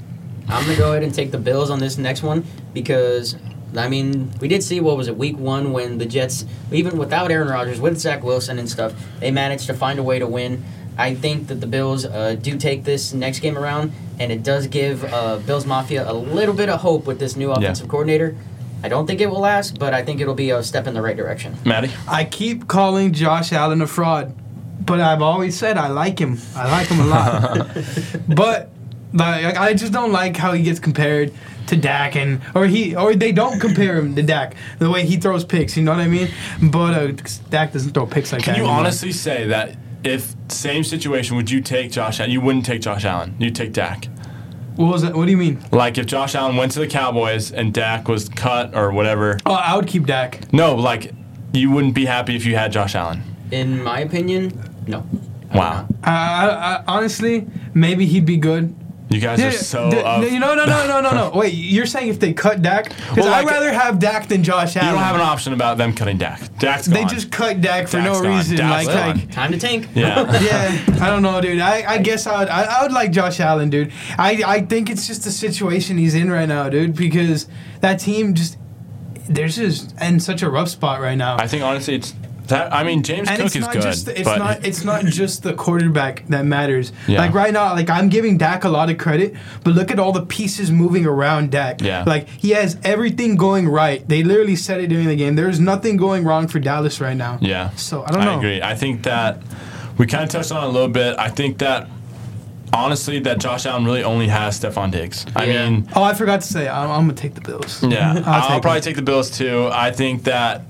I'm gonna go ahead and take the Bills on this next one because I mean we did see what was it week one when the Jets even without Aaron Rodgers with Zach Wilson and stuff they managed to find a way to win. I think that the Bills uh, do take this next game around and it does give uh, Bills Mafia a little bit of hope with this new offensive coordinator. I don't think it will last, but I think it'll be a step in the right direction. Maddie. I keep calling Josh Allen a fraud, but I've always said I like him. I like him a lot. [laughs] but like, I just don't like how he gets compared to Dak and or he or they don't compare him to Dak the way he throws picks. You know what I mean? But uh, Dak doesn't throw picks like Can that. you anymore. honestly say that if same situation, would you take Josh Allen? You wouldn't take Josh Allen. You'd take Dak. What was that? What do you mean? Like if Josh Allen went to the Cowboys and Dak was cut or whatever. Oh, I would keep Dak. No, like you wouldn't be happy if you had Josh Allen. In my opinion, no. Wow. not. I, I, I, honestly, maybe he'd be good. You guys Yeah, are so the- up. the- you know, no, no, no, no, no. [laughs] Wait, you're saying if they cut Dak? Because Well, I'd like- rather have Dak than Josh Allen. You don't have an option about them cutting Dak. Dak's They gone. just cut Dak for Dak's no gone. reason. Dak's like, gone. like Time to tank. Yeah. [laughs] yeah, I don't know, dude. I, I guess I would I, I would like Josh Allen, dude. I I think it's just the situation he's in right now, dude. Because that team just they're just in such a rough spot right now. I think honestly, it's that. I mean, James and Cook it's is not good, just it's but not it's not just the quarterback that matters. Yeah. Like right now, like I'm giving Dak a lot of credit, but look at all the pieces moving around Dak. Yeah. Like he has everything going right. They literally said it during the game. There's nothing going wrong for Dallas right now. yeah. So I don't know. I agree. I think that we kind of touched on it a little bit. I think that honestly, that Josh Allen really only has Stefon Diggs. I Yeah. mean, Oh, I forgot to say, I'm, I'm gonna take the Bills. yeah, [laughs] I'll I'll, take probably it. take the Bills too. I think that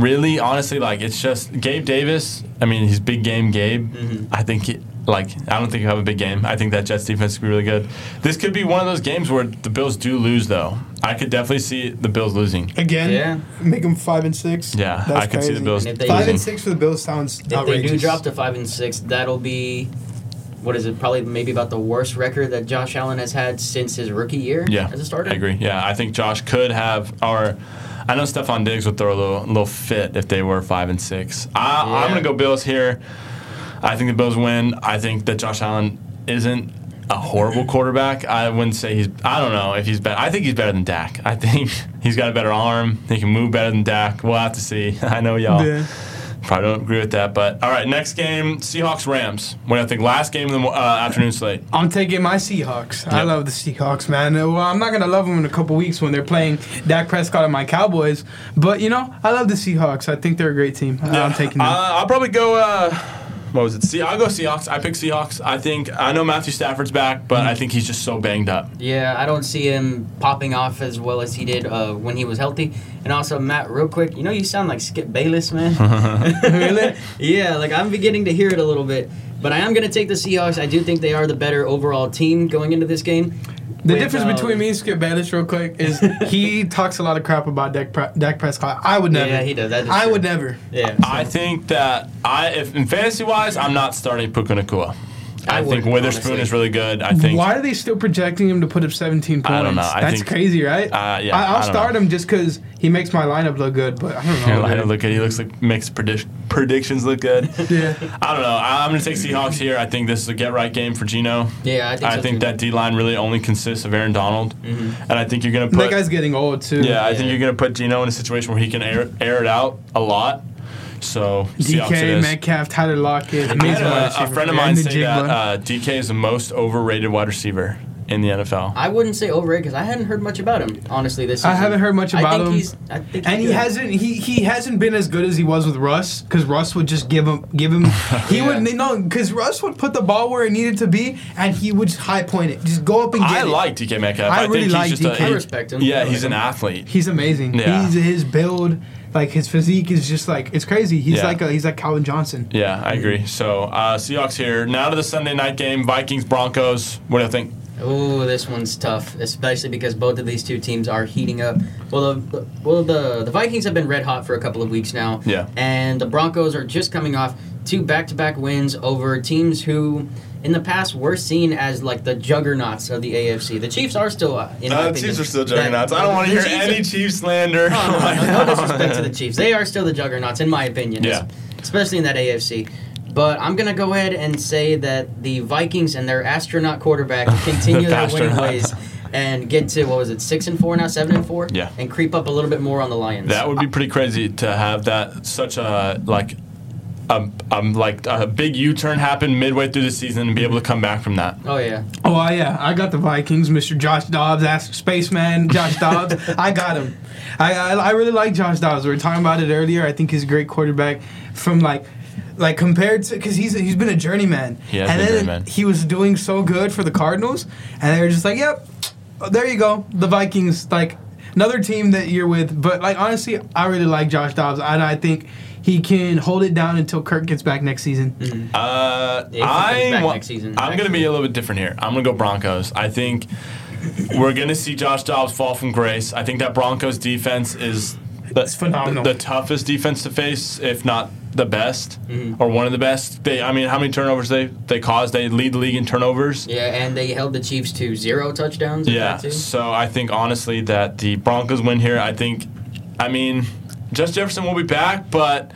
really, honestly, like it's just Gabe Davis. I mean, he's big game Gabe. Mm-hmm. I think. He, like I don't think he'll have a big game. I think that Jets defense could be really good. This could be one of those games where the Bills do lose, though. I could definitely see the Bills losing. Again, Yeah. make them five and six. Yeah, That's I could see the. Bills And if they- Five losing. and six for the Bills sounds If outrageous. they do drop to five and six, that'll be what is it? Probably maybe about the worst record that Josh Allen has had since his rookie year Yeah, as a starter. I agree. Yeah, I think Josh could have, or I know Stefon Diggs would throw a little, little fit if they were five and six. I, I'm gonna go Bills here. I think the Bills win. I think that Josh Allen isn't a horrible quarterback. I wouldn't say he's. I don't know if he's better. I think he's better than Dak. I think [laughs] he's got a better arm. He can move better than Dak. We'll have to see. [laughs] I know y'all. Yeah. Probably don't agree with that, but all right. Next game, Seahawks Rams. What do you think? Last game of the uh, afternoon slate. I'm taking my Seahawks. I love the Seahawks, man. Uh, Well, I'm not gonna love them in a couple weeks when they're playing Dak Prescott and my Cowboys, but you know, I love the Seahawks. I think they're a great team. I'm taking them. Uh, I'll probably go. Uh, what was it? See, I'll go Seahawks. I pick Seahawks. I think I know Matthew Stafford's back, but I think he's just so banged up. Yeah, I don't see him popping off as well as he did uh, when he was healthy. And also, Matt, real quick, you know you sound like Skip Bayless, man. [laughs] [laughs] Really? yeah, like I'm beginning to hear it a little bit. But I am going to take the Seahawks. I do think they are the better overall team going into this game. The With, difference um, between me and Skip Bayless, real quick, is [laughs] he talks a lot of crap about Dak, Pre- Dak Prescott. I would never. Yeah, he does. That is I true. would never. Yeah. I think that I, if in fantasy wise, I'm not starting Puka Nacua. I, I think Witherspoon honestly. is really good. I think Why are they still projecting him to put up 17 points? I don't know. I That's think- crazy, right? Uh, yeah, I, I'll I start know. him just because he makes my lineup look good, but I don't [laughs] know. Your lineup dude. look good. He looks like makes predict- predictions look good. [laughs] Yeah. I don't know. I, I'm going to take Seahawks here. I think this is a get right game for Gino. Yeah, I think I so think too. that D line really only consists of Aaron Donald, and I think you're going to That put. guy's getting old, too. yeah, I think you're going to put Gino in a situation where he can air, air it out a lot. So DK. Metcalf, Tyler Lockett. I amazing had a, a friend of mine the say that uh, DK is the most overrated wide receiver in the NFL. I wouldn't say overrated because I hadn't heard much about him, honestly, this I haven't heard much I about think him. He's, I think he's and he good. hasn't he, he hasn't been as good as he was with Russ because Russ would just give him give him [laughs] he Yeah. would no because Russ would put the ball where it needed to be and he would just high point it just go up and get it. I it. like DK Metcalf. I I, really think like he's just DK. a, I he- respect him. Yeah, he's like an him. athlete. He's amazing. Yeah. He's his build, like his physique is just like it's crazy. He's Yeah. like a, he's like Calvin Johnson. Yeah, I agree. So uh, Seahawks here. Now to the Sunday night game: Vikings Broncos. What do you think? Ooh, this one's tough, especially because both of these two teams are heating up. Well, the well the the Vikings have been red hot for a couple of weeks now. Yeah. And the Broncos are just coming off two back-to-back wins over teams who, in the past, were seen as like the juggernauts of the AFC. The Chiefs are still, uh, in Uh, opinion, Chiefs are still that- juggernauts. I don't want to hear Chiefs are- any Chiefs slander. No, no, no, no, no [laughs] disrespect to the Chiefs. They are still the juggernauts, in my opinion. Yeah. Especially in that AFC. But I'm gonna go ahead and say that the Vikings and their astronaut quarterback [laughs] continue their winning ways and get to what was it, six and four now, seven and four? Yeah. And creep up a little bit more on the Lions. That would be pretty crazy to have that such a like. Um, um, like a big U-turn happen midway through the season and be able to come back from that. oh yeah. Oh yeah, I got the Vikings, Mr. Josh Dobbs, ask Spaceman Josh [laughs] Dobbs. I got him. I, I I really like Josh Dobbs. We were talking about it earlier. I think he's a great quarterback. From like. Like compared to, because he's he's been a journeyman, He has and been then journeyman. he was doing so good for the Cardinals, and they were just like, "Yep, there you go, the Vikings." Like another team that you're with, but like honestly, I really like Josh Dobbs, and I think he can hold it down until Kirk gets back next season. Uh, If he I back wa- next season, I'm going to be a little bit different here. I'm going to go Broncos. I think we're going to see Josh Dobbs fall from grace. I think that Broncos defense is the, It's phenomenal. the, the toughest defense to face, if not the best Mm-hmm. or one of the best. They, I mean, how many turnovers they they caused? They lead the league in turnovers. Yeah, and they held the Chiefs to zero touchdowns. Yeah. So I think honestly that the Broncos win here. I think, I mean, Just Jefferson will be back, but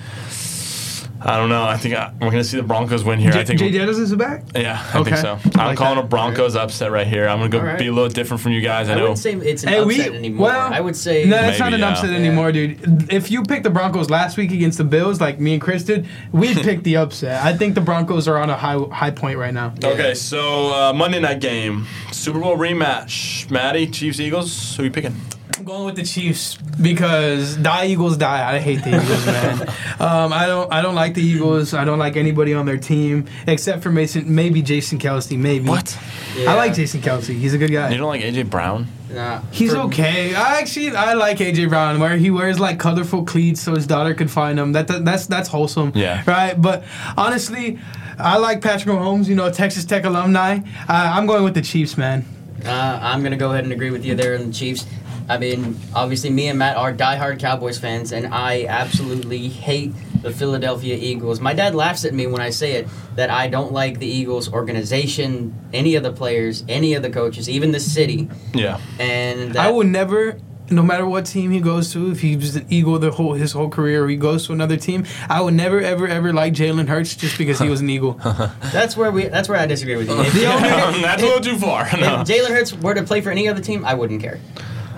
I don't know. I think I, we're gonna see the Broncos win here. I J- think. Jay Jettis is back. yeah, I Okay. think so. I I'm like calling that. a Broncos upset right here. I'm gonna go All right. be a little different from you guys. I I know. wouldn't say it's an Hey, we- upset anymore. well, I would say No, it's not an yeah. upset Yeah. anymore, dude. If you picked the Broncos last week against the Bills, like me and Chris did, we'd [laughs] pick the upset. I think the Broncos are on a high high point right now. Okay, so uh, Monday night game, Super Bowl rematch. Maddie, Chiefs, Eagles. Who are you picking? I'm going with the Chiefs because die Eagles die. I hate the Eagles, man. [laughs] Um, I don't I don't like the Eagles. I don't like anybody on their team except for Mason, maybe Jason Kelce, maybe. What? I like Jason Kelce. He's a good guy. You don't like AJ Brown? Nah, He's for- okay. I actually I like AJ Brown where he wears like colorful cleats so his daughter could find him. That, that that's that's wholesome. Yeah. Right. But honestly, I like Patrick Mahomes. You know, Texas Tech alumni. Uh, I'm going with the Chiefs, man. Uh, I'm gonna go ahead and agree with you there in the Chiefs. I mean, obviously, me and Matt are diehard Cowboys fans, and I absolutely hate the Philadelphia Eagles. My dad laughs at me when I say it that I don't like the Eagles organization, any of the players, any of the coaches, even the city. Yeah. And that, I would never. No matter what team he goes to, if he's an Eagle the whole his whole career, or he goes to another team, I would never ever ever like Jalen Hurts just because he was an Eagle. [laughs] That's where we. That's where I disagree with you. If, [laughs] The only- [laughs] That's a little too far. if Jalen Hurts were to play for any other team, I wouldn't care.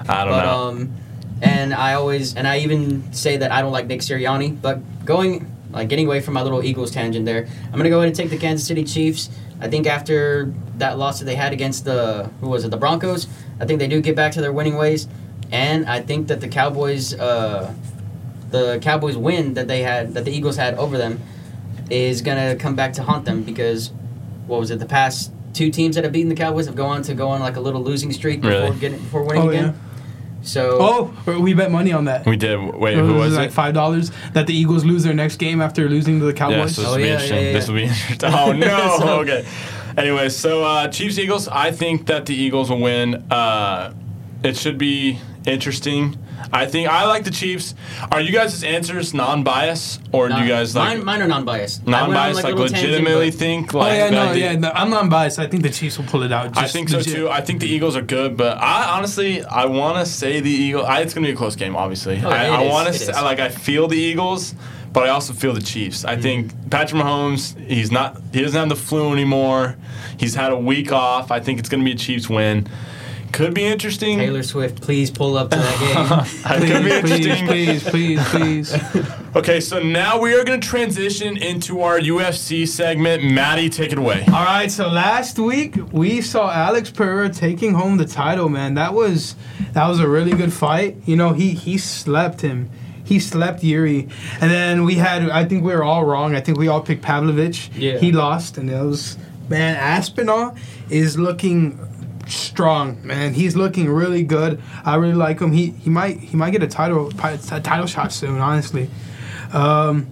I don't But know. um, and I always and I even say that I don't like Nick Sirianni. But going like getting away from my little Eagles tangent there, I'm gonna go ahead and take the Kansas City Chiefs. I think after that loss that they had against the who was it the Broncos, I think they do get back to their winning ways, and I think that the Cowboys, uh, the Cowboys win that they had that the Eagles had over them, is gonna come back to haunt them because what was it the past two teams that have beaten the Cowboys have gone on to go on like a little losing streak before Really? getting before winning Oh, again. yeah. So Oh, we bet money on that. We did. Wait, who was It who was like five dollars that the Eagles lose their next game after losing to the Yeah, Cowboys. so this Oh, will be yeah, interesting. yeah, yeah. This will be interesting. Oh [laughs] no. So- okay. Anyway, so uh, Chiefs Eagles. I think that the Eagles will win. Uh, it should be interesting. I think I like the Chiefs. Are you guys' answers non-biased, or do you guys like mine, mine are non-biased. I went on, non-biased? like, Like, a tangent, legitimately but- think Oh like yeah, no, that the- yeah, no, I'm not biased. I think the Chiefs will pull it out. I just think so legit. too. I think the Eagles are good, but I honestly I want to say the Eagles. I, it's gonna be a close game, obviously. Oh, I, it I is, want it to like I feel the Eagles, but I also feel the Chiefs. I mm. think Patrick Mahomes, he's not he doesn't have the flu anymore. He's had a week off. I think it's gonna be a Chiefs win. Could be interesting. Taylor Swift, please pull up to that game. [laughs] It could be interesting. please, please, please, please. [laughs] Okay, so now we are going to transition into our UFC segment. Maddie, take it away. All right, so last week we saw Alex Pereira taking home the title. Man, that was that was a really good fight. You know, he he slept him. He slept Yuri, and then we had. I think we were all wrong. I think we all picked Pavlovich. Yeah. He lost, and it was man. Aspinall is looking strong, man. He's looking really good. I really like him. He he might he might get a title a title shot soon. Honestly. Um,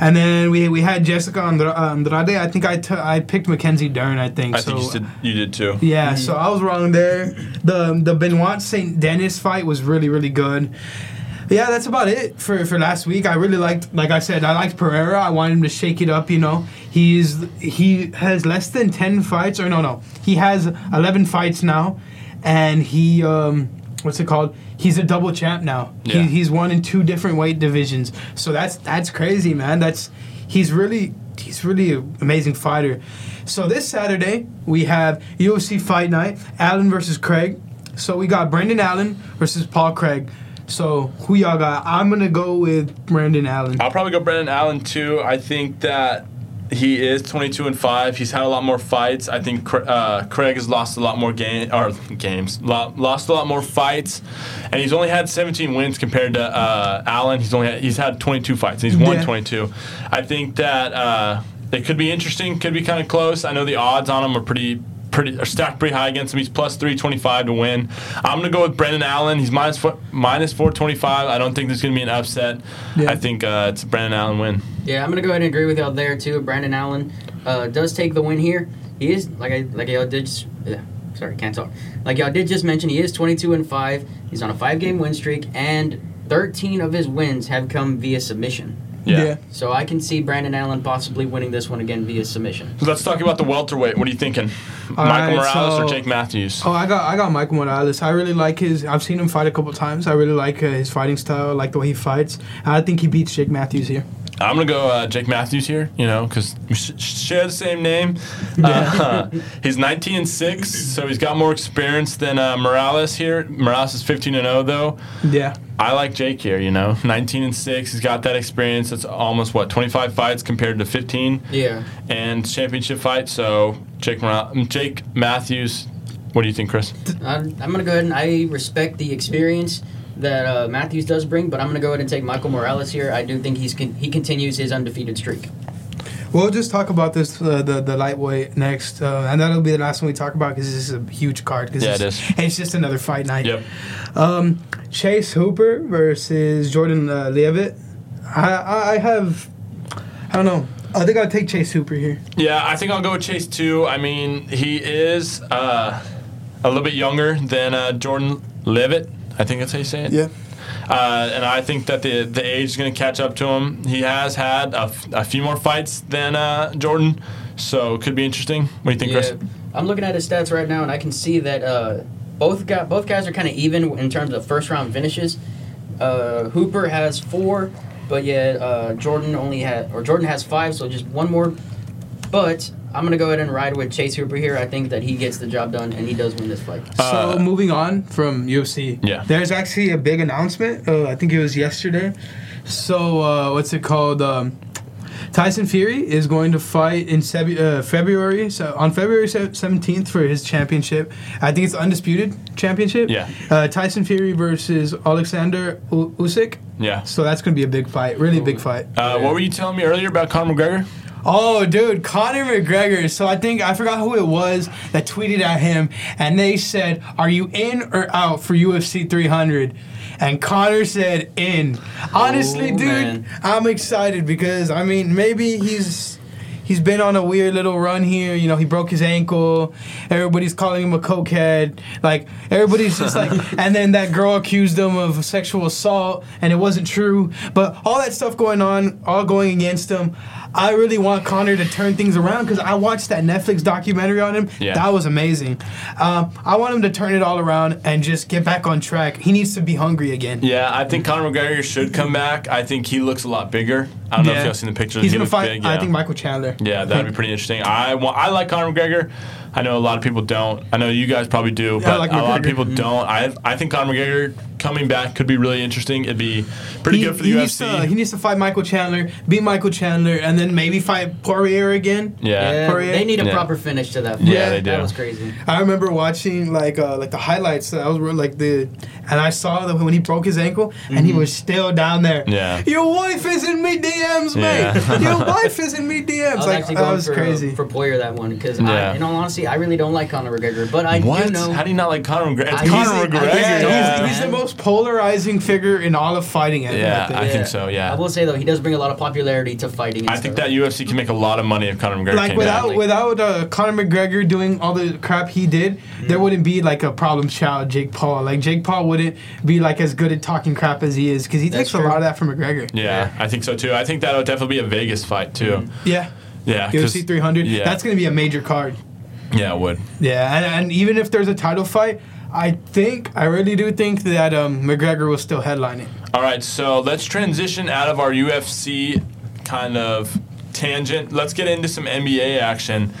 and then we we had Jessica Andra- Andrade. I think I t- I picked Mackenzie Dern. I think. I so, think you did, you did too. Yeah, so I was wrong there. The the Benoit Saint Denis fight was really really good. Yeah, that's about it for, for last week. I really liked, like I said, I liked Pereira. I wanted him to shake it up. You know, he's he has less than ten fights, or no, no, he has eleven fights now, and he um, what's it called? He's a double champ now. Yeah. He, he's won in two different weight divisions. So that's that's crazy, man. That's he's really he's really an amazing fighter. So this Saturday we have UFC Fight Night, Allen versus Craig. So we got Brendan Allen versus Paul Craig. So who y'all got? I'm gonna go with Brendan Allen. I'll probably go Brendan Allen too. I think that he is 22 and five. He's had a lot more fights. I think uh, Craig has lost a lot more game or games, lo- lost a lot more fights, and he's only had 17 wins compared to uh, Allen. He's only had, he's had 22 fights. And he's won Yeah. 22. I think that uh, it could be interesting. Could be kind of close. I know the odds on him are pretty. Pretty, are stacked pretty high against him. He's plus three twenty five to win. I'm gonna go with Brendan Allen. He's minus four, minus four twenty five. I don't think there's gonna be an upset. Yeah. I think uh, it's a Brendan Allen win. Yeah, I'm gonna go ahead and agree with y'all there too. Brendan Allen uh, does take the win here. He is like I like y'all did. Just, yeah, sorry, can't talk. Like y'all did just mention, he is 22 and five. He's on a five-game win streak, and 13 of his wins have come via submission. Yeah. So I can see Brendan Allen possibly winning this one again via submission. So let's talk about the welterweight. What are you thinking? Michael right, Morales or Jake Matthews? Oh, I got I got Michael Morales. I really like his. I've seen him fight a couple times. I really like uh, his fighting style. I like the way he fights. I think he beats Jake Matthews here. I'm gonna go uh, Jake Matthews here. You know, because we sh- share the same name. Uh, [laughs] he's 19 and six, so he's got more experience than uh, Morales here. Morales is 15 and 0 though. Yeah. I like Jake here. You know, 19 and six. He's got that experience. That's almost what 25 fights compared to 15 Yeah. and championship fight. So Jake Morales, Jake Matthews. What do you think, Chris? I'm, I'm gonna go ahead and I respect the experience that uh, Matthews does bring, but I'm gonna go ahead and take Michael Morales here. I do think he's con- he continues his undefeated streak. We'll just talk about this uh, the the lightweight next, uh, and that'll be the last one we talk about because this is a huge card. 'cause Yeah, it's, it is. It's just another fight night. Yep. Um, Chase Hooper versus Jordan uh, Leavitt. I, I I have, I don't know. I think I'll take Chase Hooper here. Yeah, I think I'll go with Chase too. I mean, he is uh, a little bit younger than uh, Jordan Leavitt. I think that's how you say it. Uh, and I think that the the age is going to catch up to him. He has had a, f- a few more fights than uh, Jordan, so it could be interesting. What do you think, Chris? I'm looking at his stats right now, and I can see that uh, both guy, both guys are kind of even in terms of first round finishes. Uh, Hooper has four, but yet uh, Jordan only had or Jordan has five, so just one more. But I'm gonna go ahead and ride with Chase Hooper here. I think that he gets the job done, and he does win this fight. Uh, so moving on from UFC. Yeah. There's actually a big announcement. Uh, I think it was yesterday. So uh, what's it called? Um, Tyson Fury is going to fight in Sebu- uh, February, so on February seventeenth for his championship. I think it's undisputed championship. Yeah. Uh, Tyson Fury versus Alexander U- Usyk. Yeah. So that's going to be a big fight, really big fight. Uh, what were you telling me earlier about Conor McGregor? Oh, dude, Conor McGregor. So I think I forgot who it was that tweeted at him, and they said, "Are you in or out for UFC 300?" And Conor said, "In." Honestly, Oh, dude, man. I'm excited because I mean, maybe he's. He's been on a weird little run here. You know, he broke his ankle. Everybody's calling him a cokehead. Like everybody's just like, [laughs] and then that girl accused him of sexual assault, and it wasn't true. But all that stuff going on, all going against him. I really want Conor to turn things around because I watched that Netflix documentary on him. Yeah. That was amazing. Um, I want him to turn it all around and just get back on track. He needs to be hungry again. Yeah, I think Conor McGregor should come back. I think he looks a lot bigger. I don't know if y'all seen the pictures. He's he gonna fight. big, I think Michael Chandler. Yeah, that'd be pretty interesting. I want, I like Conor McGregor. I know a lot of people don't. I know you guys probably do, Yeah, but like a lot of McGregor. people don't. I I think Conor McGregor coming back could be really interesting. It'd be pretty he, good for the he UFC. Needs to, he needs to fight Michael Chandler, beat Michael Chandler, and then maybe fight Poirier again. yeah. Yeah, Poirier? they need a Yeah. proper finish to that. Fight. Yeah, they do. That was crazy. I remember watching like uh, like the highlights. That was like the, and I saw that when he broke his ankle, and he was still down there. Mm-hmm. Yeah. Your wife is in me DMs, mate. Yeah. Your [laughs] wife is in me DMs. I was like actually that was for, crazy. Uh, for Poirier that one because, Yeah. in all honesty, I really don't like Conor McGregor, but I what? do know. How do you not like Conor McGregor? It's I- Conor he's- McGregor. I- yeah, yeah. he's, he's the most polarizing figure in all of fighting. I think, Yeah, I think. I think so, yeah. I will say though, he does bring a lot of popularity to fighting. and I think stuff. that UFC can make a lot of money if Conor McGregor like came without back. without uh, Conor McGregor doing all the crap he did, Mm. there wouldn't be like a problem child Jake Paul. Like Jake Paul wouldn't be like as good at talking crap as he is because he That's takes a lot of that from McGregor. Yeah, I think so too. I think that'll definitely be a Vegas fight too. Yeah, Yeah, UFC 300. Yeah, That's gonna be a major card. Yeah, it would. Yeah, and, and even if there's a title fight, I think I really do think that um, McGregor will still headline it. All right, so let's transition out of our UFC kind of tangent. Let's get into some NBA action.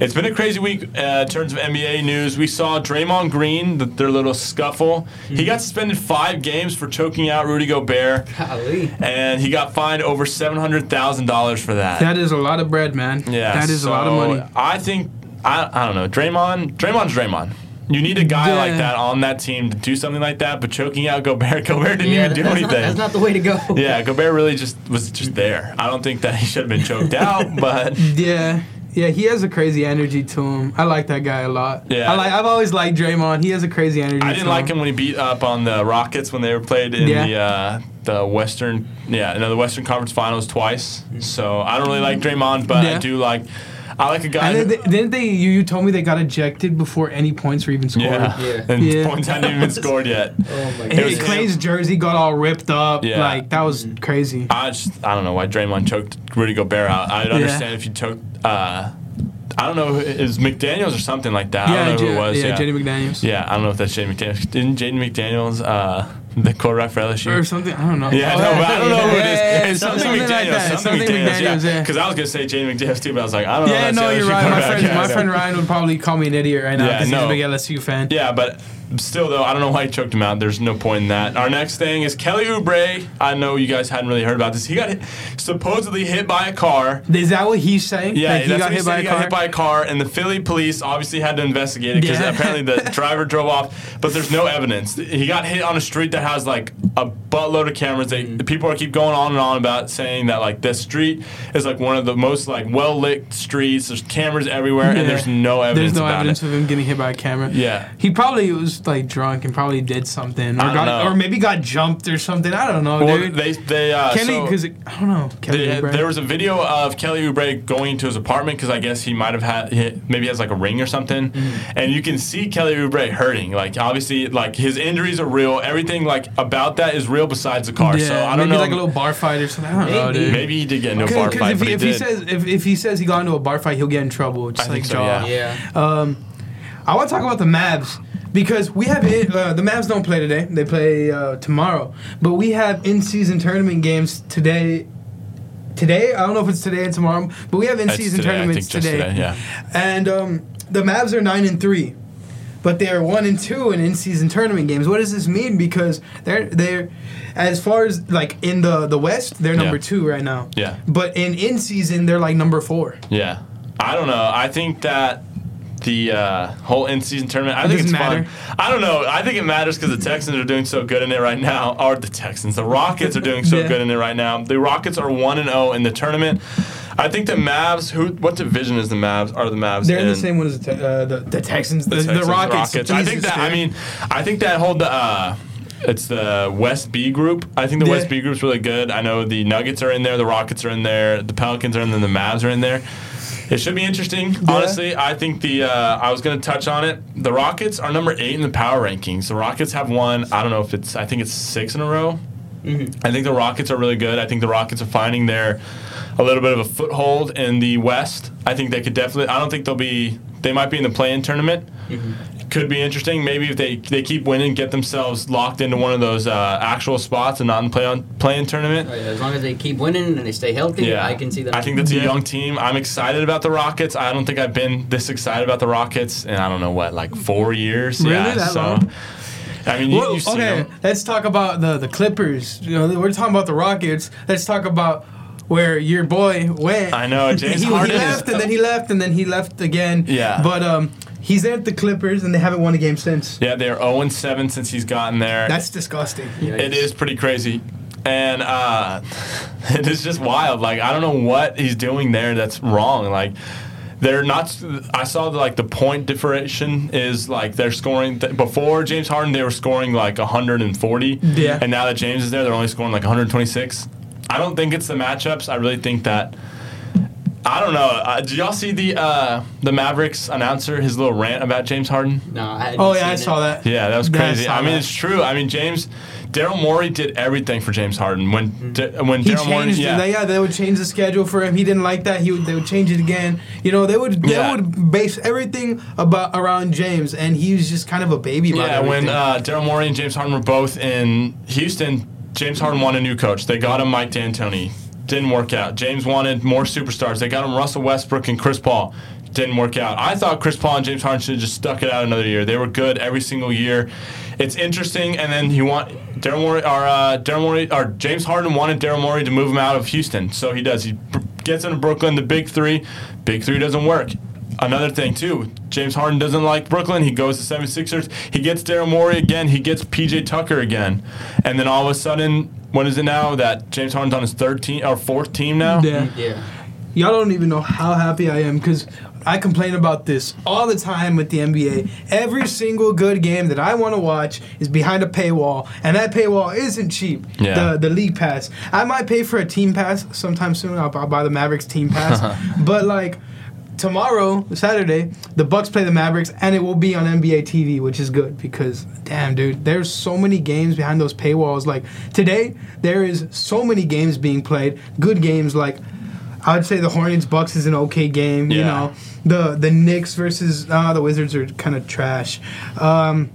It's been a crazy week uh, in terms of NBA news. We saw Draymond Green, the, their little scuffle. He got suspended five games for choking out Rudy Gobert, Golly. and he got fined over seven hundred thousand dollars for that. That is a lot of bread, man. yeah, that is a lot of money. I think I, I don't know. Draymond, Draymond's Draymond. You need a guy Yeah. like that on that team to do something like that, but choking out Gobert, [laughs] Gobert didn't Yeah, even do anything. Not, that's not the way to go. [laughs] Yeah, Gobert really just was just there. I don't think that he should have been choked out, [laughs] but Yeah. Yeah, he has a crazy energy to him. I like that guy a lot. Yeah. I like. I've always liked Draymond. He has a crazy energy. I didn't like him when he beat up on the Rockets when they were played in Yeah. the uh, the Western yeah, no, the Western Conference Finals twice. So I don't really like Draymond, but I do like I like a guy. And then they, didn't they? You, you told me they got ejected before any points were even scored. yeah, [laughs] Yeah. and Yeah. points hadn't even been scored yet. [laughs] Oh my It was god. Clay's jersey got all ripped up. Yeah. Like that was crazy. I just I don't know why Draymond choked Rudy Gobert out. I'd understand if you choked. Uh, I don't know, is McDaniel's or something like that. I don't know who it was. yeah, Yeah, Jenny McDaniels. Yeah, I don't know if that's Jaden McDaniels. Didn't Jaden McDaniels, uh, the quarterback for LSU? Or something. I don't know. Yeah, Oh, no, but I don't know who it Yeah, it's something, something McDaniels. like. Something, Something McDaniels. McDaniels, yeah. yeah. Because I was gonna say Jaden McDaniels too, but I was like, I don't know. Yeah, no, you're right. My friend, Yeah, my friend Ryan would probably call me an idiot right now Yeah, because no. he's a big LSU fan. Yeah, but still though, I don't know why he choked him out. There's no point in that. Our next thing is Kelly Oubre. I know you guys hadn't really heard about this. He got hit, supposedly hit by a car. Is that what he's saying? Yeah, Like, he got hit by He a got car. hit by a car, and the Philly police obviously had to investigate it because Yeah. apparently the [laughs] driver drove off, but there's no evidence. He got hit on a street that has like a buttload of cameras. They the people are keep going on and on about saying that like this street is like one of the most like well lit streets. There's cameras everywhere, and there's no evidence There's no evidence it. of him getting hit by a camera. Yeah. He probably was like drunk and probably did something, or I don't got, know. or maybe got jumped or something. I don't know, Well, dude. they they uh, Kelly, so- because I don't know. Kelly There, Oubre. there was a video of Kelly Oubre going to his apartment because I guess he might have had he, maybe has like a ring or something, Mm-hmm. and you can see Kelly Oubre hurting. Like obviously, like his injuries are real. Everything like about that is real besides the car. yeah, so I don't know. like a little bar fight or something. I don't know, Maybe. dude. maybe he did get into a bar fight, if, but he, he, if he did. says if, if he says he got into a bar fight, he'll get in trouble. Just I like think so, yeah. Yeah. Um, I want to talk about the Mavs because we have it, uh, the Mavs don't play today; they play uh, tomorrow. But we have in-season tournament games today. Today, I don't know if it's today and tomorrow, but we have in-season today, I tournaments today. today, yeah. And um, the Mavs are nine and three, but they are one and two in in-season tournament games. What does this mean? Because they're they're as far as like in the the West, they're number Yeah. two right now. Yeah. But in in-season, they're like number four. Yeah, I don't know. I think that the uh, whole in-season tournament. I think it's matter. fun. I don't know. I think it matters because the Texans are doing so good in it right now. Or the Texans, the Rockets are doing so Yeah. good in it right now. The Rockets are one and zero in the tournament. I think the Mavs. Who? What division is the Mavs? Are the Mavs? They're in the same one as the, te- uh, the, the Texans, the, the, Texans, Rockets. I think that. I mean, I think that whole uh, it's the West B group. I think the Yeah. West B group's really good. I know the Nuggets are in there, the Rockets are in there, the Pelicans are in there, the Mavs are in there. It should be interesting. Honestly, I think the uh, I was going to touch on it. The Rockets are number eight in the power rankings. The Rockets have won. I don't know if it's. I think it's six in a row. I think the Rockets are really good. I think the Rockets are finding their a little bit of a foothold in the West. I think they could definitely. I don't think they'll be. They might be in the play-in tournament. Could be interesting. Maybe if they they keep winning, get themselves locked into one of those uh, actual spots and not in play on play-in tournament. Oh, yeah, As long as they keep winning and they stay healthy, Yeah, I can see them. I think that's a young team. I'm excited about the Rockets. I don't think I've been this excited about the Rockets in I don't know what like four years. Really? Yeah, That so. long? I mean, you, Well, you've okay, them. let's talk about the the Clippers. You know, we're talking about the Rockets. Let's talk about where your boy went. I know, James [laughs] he, Harden he is- left and then he left and then he left again. Yeah. But um, he's at the Clippers and they haven't won a game since. Yeah, they're 0 7 since he's gotten there. That's disgusting. It is pretty crazy. And uh, [laughs] it is just wild. Like, I don't know what he's doing there that's wrong. Like, they're not. I saw the, like the point differentiation is like they're scoring th- before James Harden they were scoring like 140. Yeah. And now that James is there, they're only scoring like 126. I don't think it's the matchups. I really think that. I don't know. Uh, did y'all see the uh, the Mavericks announcer his little rant about James Harden? No, I hadn't Oh yeah, I seen saw that. Yeah, that was Yeah, I crazy. I, mean, that. it's true. I mean, James, Daryl Morey did everything for James Harden when D- when Daryl Morey, yeah, it. Yeah, they would change the schedule for him. He didn't like that. He would, they would change it again. You know, they would they Yeah. would base everything about around James, and he was just kind of a baby. About yeah. When uh, Daryl Morey and James Harden were both in Houston, James Harden wanted a new coach. They got him Mike D'Antoni. Didn't work out. James wanted more superstars. They got him Russell Westbrook and Chris Paul. Didn't work out. I thought Chris Paul and James Harden should have just stuck it out another year. They were good every single year. It's interesting. And then he want Daryl Morey or uh, Daryl Morey or James Harden wanted Daryl Morey to move him out of Houston. So he does. He gets into Brooklyn. The big three. Big three doesn't work. Another thing too, James Harden doesn't like Brooklyn. He goes to 76ers. He gets Daryl Morey again. He gets PJ Tucker again. And then all of a sudden, what is it now that James Harden's on his third team or fourth team now? yeah. Mm, yeah. Y'all don't even know how happy I am because I complain about this all the time with the NBA. Every single good game that I want to watch is behind a paywall, and that paywall isn't cheap. Yeah. The the league pass. I might pay for a team pass sometime soon. I'll, I'll buy the Mavericks team pass, [laughs] but like. Tomorrow, Saturday, the Bucks play the Mavericks, and it will be on NBA TV, which is good because, damn, dude, there's so many games behind those paywalls. Like today, there is so many games being played, good games like I would say the Hornets Bucks is an okay game. Yeah. You know, the the Knicks versus uh, the Wizards are kind of trash. Um,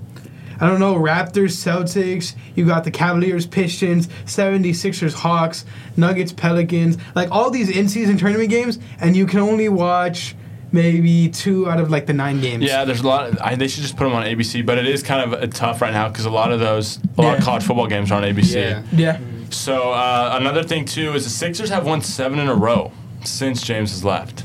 I don't know, Raptors, Celtics, you got the Cavaliers, Pistons, 76ers, Hawks, Nuggets, Pelicans, like all these in season tournament games, and you can only watch maybe two out of like the nine games. Yeah, there's a lot. Of, I, they should just put them on ABC, but it is kind of uh, tough right now because a lot of those, a lot of college football games are on ABC. Yeah. Yeah. So uh, another thing too is the Sixers have won seven in a row since James has left.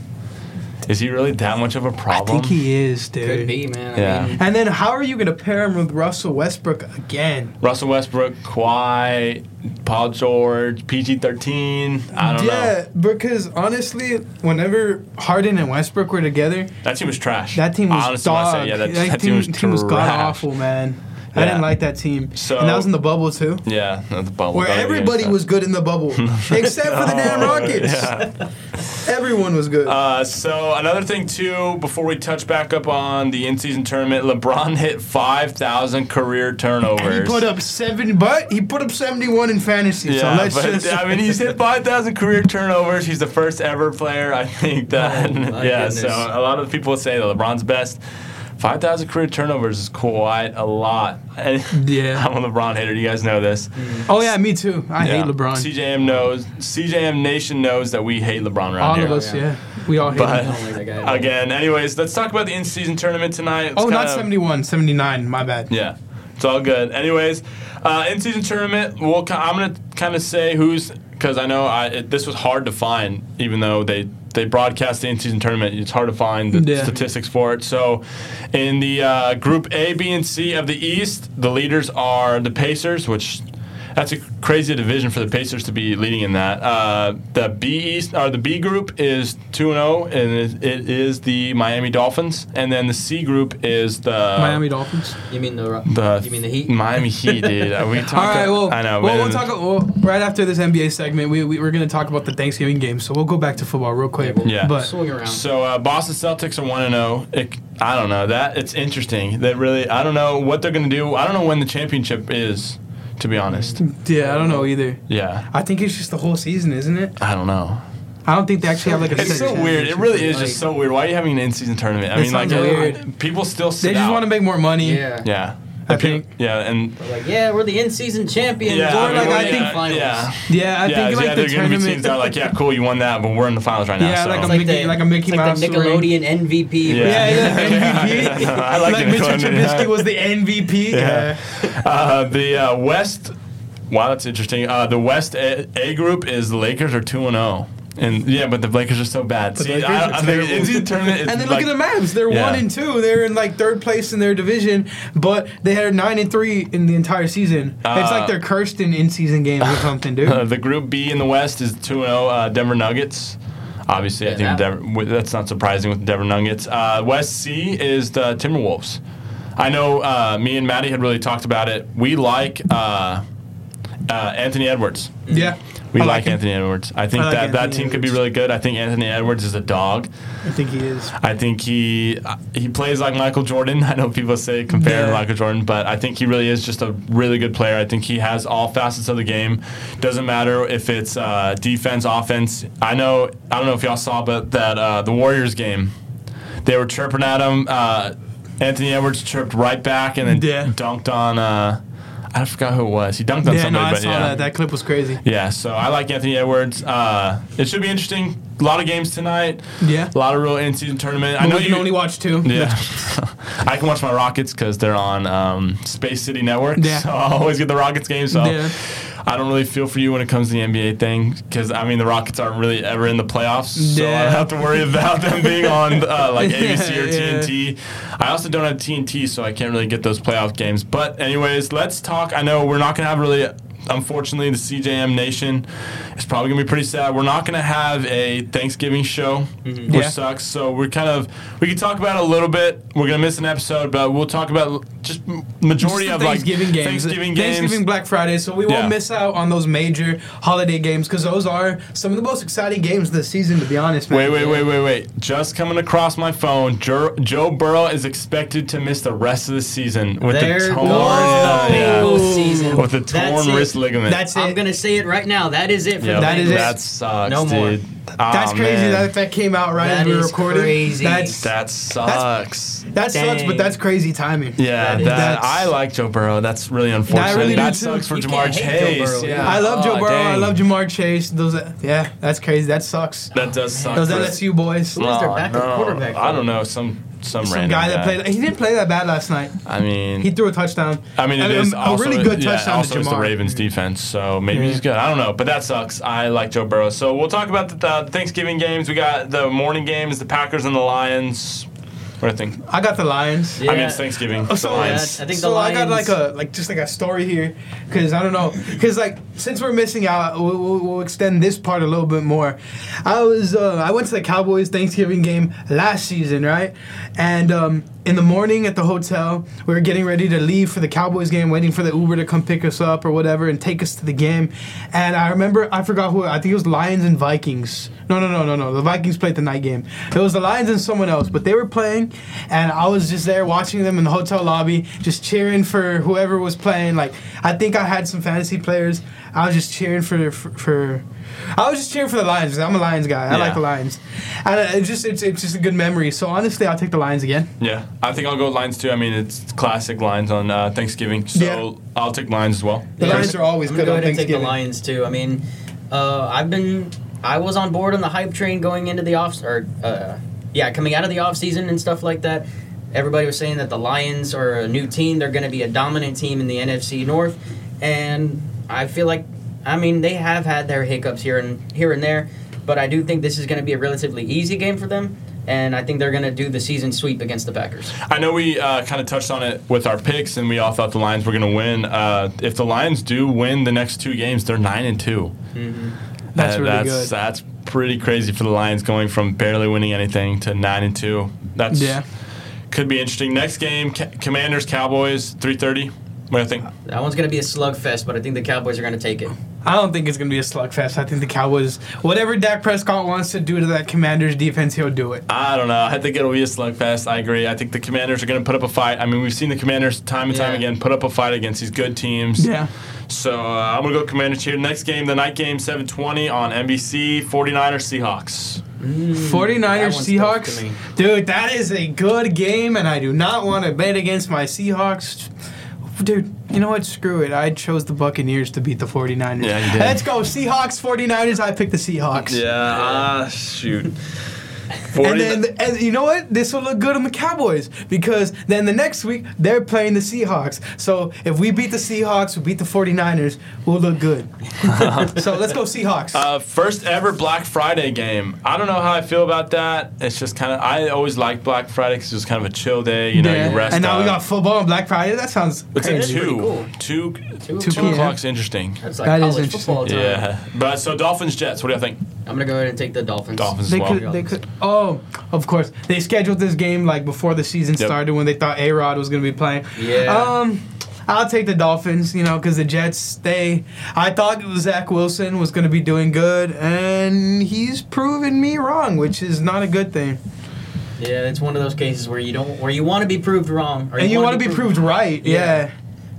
Is he really that much of a problem? I think he is, dude. Could be, man. Yeah. I mean, And then how are you going to pair him with Russell Westbrook again? Russell Westbrook, Kawhi, Paul George, PG thirteen. I don't yeah, know. Yeah, because honestly, whenever Harden and Westbrook were together, That team was trash. That team was Honestly, dog. say, yeah, that, that, that team, team was team was god awful, man. I didn't like that team. So- and that was in the bubble too, Yeah, the bubble. where everybody was good in the bubble, [laughs] except for the damn Rockets. yeah. Everyone was good. Uh, so another thing too, before we touch back up on the in-season tournament, LeBron hit five thousand career turnovers. and he put up seven, but he put up seventy-one in fantasy. Yeah, so let's but just. I mean, he's hit 5,000 career turnovers. He's the first ever player, I think that. Oh, [laughs] yeah, goodness. so a lot of people say that LeBron's best. 5,000 career turnovers is quite a lot. And [laughs] Yeah. I'm a LeBron hater. You guys know this. oh yeah, me too. I Yeah. hate LeBron. CJM knows. CJM Nation knows that we hate LeBron around All here. of us, Yeah. yeah, we all hate But him. I don't like that guy at all. again, anyways, let's talk about the in-season tournament tonight. It's Oh, not kinda- 71, 79. My bad. Yeah, it's all good. Anyways, uh, in season tournament, we'll, I'm gonna kind of say who's because I know I it, this was hard to find, even though they they broadcast the in season tournament. It's hard to find the Yeah. statistics for it. So, in the uh, group A, B, and C of the East, the leaders are the Pacers, which. That's a crazy division for the Pacers to be leading in that. Uh, the B East or the B group is two and zero, and it, it is the Miami Dolphins, and then the C group is the Miami Dolphins. You mean the The you mean the Heat? Miami Heat, dude. Are [laughs] we talking? All right, well, I know. well, we'll talk well, right after this NBA segment. We, we we're gonna talk about the Thanksgiving game, so we'll go back to football real quick. Yeah, we'll Yeah. but swing around. So uh, Boston Celtics are one and zero. I don't know that it's interesting. That really, I don't know what they're gonna do. I don't know when the championship is. To be honest, yeah, I don't know either. yeah, I think it's just the whole season, isn't it? I don't know. I don't think they actually have like a season. It's so weird. It really is Like- just so weird. Why are you having an in-season tournament? I mean, like, weird. people still. They just want to make more money. yeah. Yeah, I The think- Yeah, and We're like, yeah, we're the in-season champions. yeah, We're I mean, like, I I think- think finals. yeah, Yeah, I yeah, think like yeah. the They're gonna be tournament. teams that are like, yeah, cool, you won that, but we're in the finals right now. Yeah, so. like It's a like Mickey- the, like a Mickey it's like Mouse the ring. Nickelodeon MVP. Yeah. Yeah, yeah, MVP. [laughs] I like, like the Mitchell Trubisky was the MVP. [laughs] Yeah. Yeah. Uh, the uh, West. Wow, that's interesting. Uh, the West A, A group is the Lakers are two and zero, and yeah, but the Lakers are so bad. The See, I, are I think terrible. in the tournament, it's And then like, look at the Mavs. They're Yeah. one and two. They're in like third place in their division, but they had nine and three in the entire season. it's Uh, like they're cursed in in-season games or something, dude. Uh, [laughs] the Group B in the West is 2 0 uh, Denver Nuggets. Obviously, yeah, I think that- Denver, that's not surprising with the Denver Nuggets. Uh, West C is the Timberwolves. I know uh, me and Maddie had really talked about it. We like uh, uh, Anthony Edwards. yeah. We I like, him. Anthony Edwards. I think I like that, that Anthony team could be really good. I think Anthony Edwards is a dog. I think he is. I think he uh, he plays like Michael Jordan. [laughs] I know people say compare him to Michael Jordan, but I think he really is just a really good player. I think he has all facets of the game. Doesn't matter if it's uh, defense, offense. I know I don't know if y'all saw, but that uh, the Warriors game, they were chirping at him. Uh, Anthony Edwards chirped right back and then Yeah. dunked on. I forgot who it was. He dunked on Yeah, no, I but saw yeah. that. That clip was crazy. Yeah, so I like Anthony Edwards. Uh, it should be interesting. A lot of games tonight. Yeah. A lot of real in-season tournament. I know we can you only watch two. Yeah, [laughs] [laughs] I can watch my Rockets because they're on um, Space City Network. Yeah. So I always get the Rockets games. So Yeah. I don't really feel for you when it comes to the NBA thing because I mean the Rockets aren't really ever in the playoffs, so I don't have to worry about them being on [laughs] uh, like ABC or Yeah. TNT. I also don't have TNT, so I can't really get those playoff games. But anyways, let's talk. I know we're not gonna have really. Unfortunately, the CJM Nation is probably gonna be pretty sad. We're not gonna have a Thanksgiving show, which Yeah. sucks. So we're kind of we can talk about it a little bit. We're gonna miss an episode, but we'll talk about just majority Just of the like Thanksgiving games. Thanksgiving games. Thanksgiving Black Friday, so we won't Yeah. miss out on those major holiday games because those are some of the most exciting games this season. To be honest, man. Wait, wait, wait, wait, wait. Just coming across my phone, Joe, Joe Burrow is expected to miss the rest of the season with There the torn, uh, yeah, season. with the torn wrist ligament. That's I'm gonna say it right now. That is it for Yeah, the That is Bengals. it. That sucks, No more. dude. That's Aw, crazy man. that that came out right That as we is recorded. crazy. That's that sucks. that sucks, but that's crazy timing. yeah, That is- that, I like Joe Burrow. That's really unfortunate. really that sucks for You Ja'Marr can't hate Joe Chase. Burrow, yeah. I love Joe Aw, Burrow. I love Ja'Marr Chase. Those, yeah, that's crazy. That sucks. That does suck. Those for- LSU boys. Who is their Aw, backup no. quarterback, I don't know. Some some, Some random guy that played. He didn't play that bad last night. I mean, He threw a touchdown. I mean, it is also a really good yeah, touchdown also to it's the Ravens defense, so maybe Yeah. he's good. I don't know, but that sucks. I like Joe Burrow. So we'll talk about the, the Thanksgiving games. We got the morning games, the Packers and the Lions. What do you think? I got the Lions. I mean, Yeah. it's Thanksgiving. Oh, the so, Lions. I think so the I got like a like just like a story here, because I don't know, because like since we're missing out, we'll, we'll, we'll extend this part a little bit more. I was uh, I went to the Cowboys Thanksgiving game last season, right? And um, in the morning at the hotel, we were getting ready to leave for the Cowboys game, waiting for the Uber to come pick us up or whatever and take us to the game. And I remember I forgot who I think it was Lions and Vikings. No, no, no, no, no. The Vikings played the night game. It was the Lions and someone else, but they were playing, and I was just there watching them in the hotel lobby, just cheering for whoever was playing. Like I think I had some fantasy players. I was just cheering for for. for I was just cheering for the Lions. 'cause I'm a Lions guy. I Yeah. like the Lions, and uh, it's just it's, it's just a good memory. So honestly, I'll take the Lions again. yeah, I think I'll go Lions too. I mean, it's classic Lions on uh, Thanksgiving, so Yeah. I'll take Lions as well. The Yeah. Lions are always I'm good gonna go ahead and take the Lions too. I mean, uh, I've been, I was on board on the hype train going into the off, or uh, yeah, coming out of the off season and stuff like that. Everybody was saying that the Lions are a new team. They're going to be a dominant team in the NFC North, and I feel like, I mean, they have had their hiccups here and here and there, but I do think this is going to be a relatively easy game for them. and I think they're going to do the season sweep against the Packers. I know we uh, kind of touched on it with our picks, and we all thought the Lions were going to win. Uh, if the Lions do win the next two games, they're nine and 2 That's Uh, really that's, good. That's pretty crazy for the Lions going from barely winning anything to nine and two. That's Yeah. could be interesting. Next game, Ca- Commanders Cowboys, three thirty. What do you think? That one's going to be a slugfest, but I think the Cowboys are going to take it. I don't think it's gonna be a slugfest. I think the Cowboys, whatever Dak Prescott wants to do to that Commanders defense, he'll do it. I don't know. I think it'll be a slugfest. I agree. I think the Commanders are going to put up a fight. I mean, we've seen the Commanders time and time Yeah. again put up a fight against these good teams. Yeah. So uh, I'm going to go Commanders here. Next game, the night game, 720 on NBC, 49ers Seahawks. 49ers That one's tough to Seahawks. Dude, that is a good game, and I do not want to bet against my Seahawks. Dude, you know what? Screw it. I chose the Buccaneers to beat the 49ers. Yeah, you did. Let's go. Seahawks, 49ers. I picked the Seahawks. Yeah, uh, shoot. And then, and you know what? This will look good on the Cowboys because then the next week they're playing the Seahawks. So if we beat the Seahawks, we beat the 49ers, we'll look good. [laughs] so let's go Seahawks. Uh, first ever Black Friday game. I don't know how I feel about that. It's just kind of. I always like Black Friday because it's kind of a chill day. You know, Yeah. you rest. and now we got football on Black Friday. That sounds It's at crazy. pretty two. cool. Two. Two, Two Two p.m. o'clock's interesting. That's like That is college interesting. football time. Yeah, but so Dolphins Jets. What do you think? I'm going to go ahead and take the Dolphins. Dolphins as well. could, they could. Oh, of course. They scheduled this game like before the season Yep. started when they thought A Rod was going to be playing. Yeah. Um, I'll take the Dolphins. You know, because the Jets. They. I thought Zach Wilson was going to be doing good, and he's proven me wrong, which is not a good thing. Yeah, it's one of those cases where you don't, where you want to be proved wrong, or and you want to be proved right. Yeah.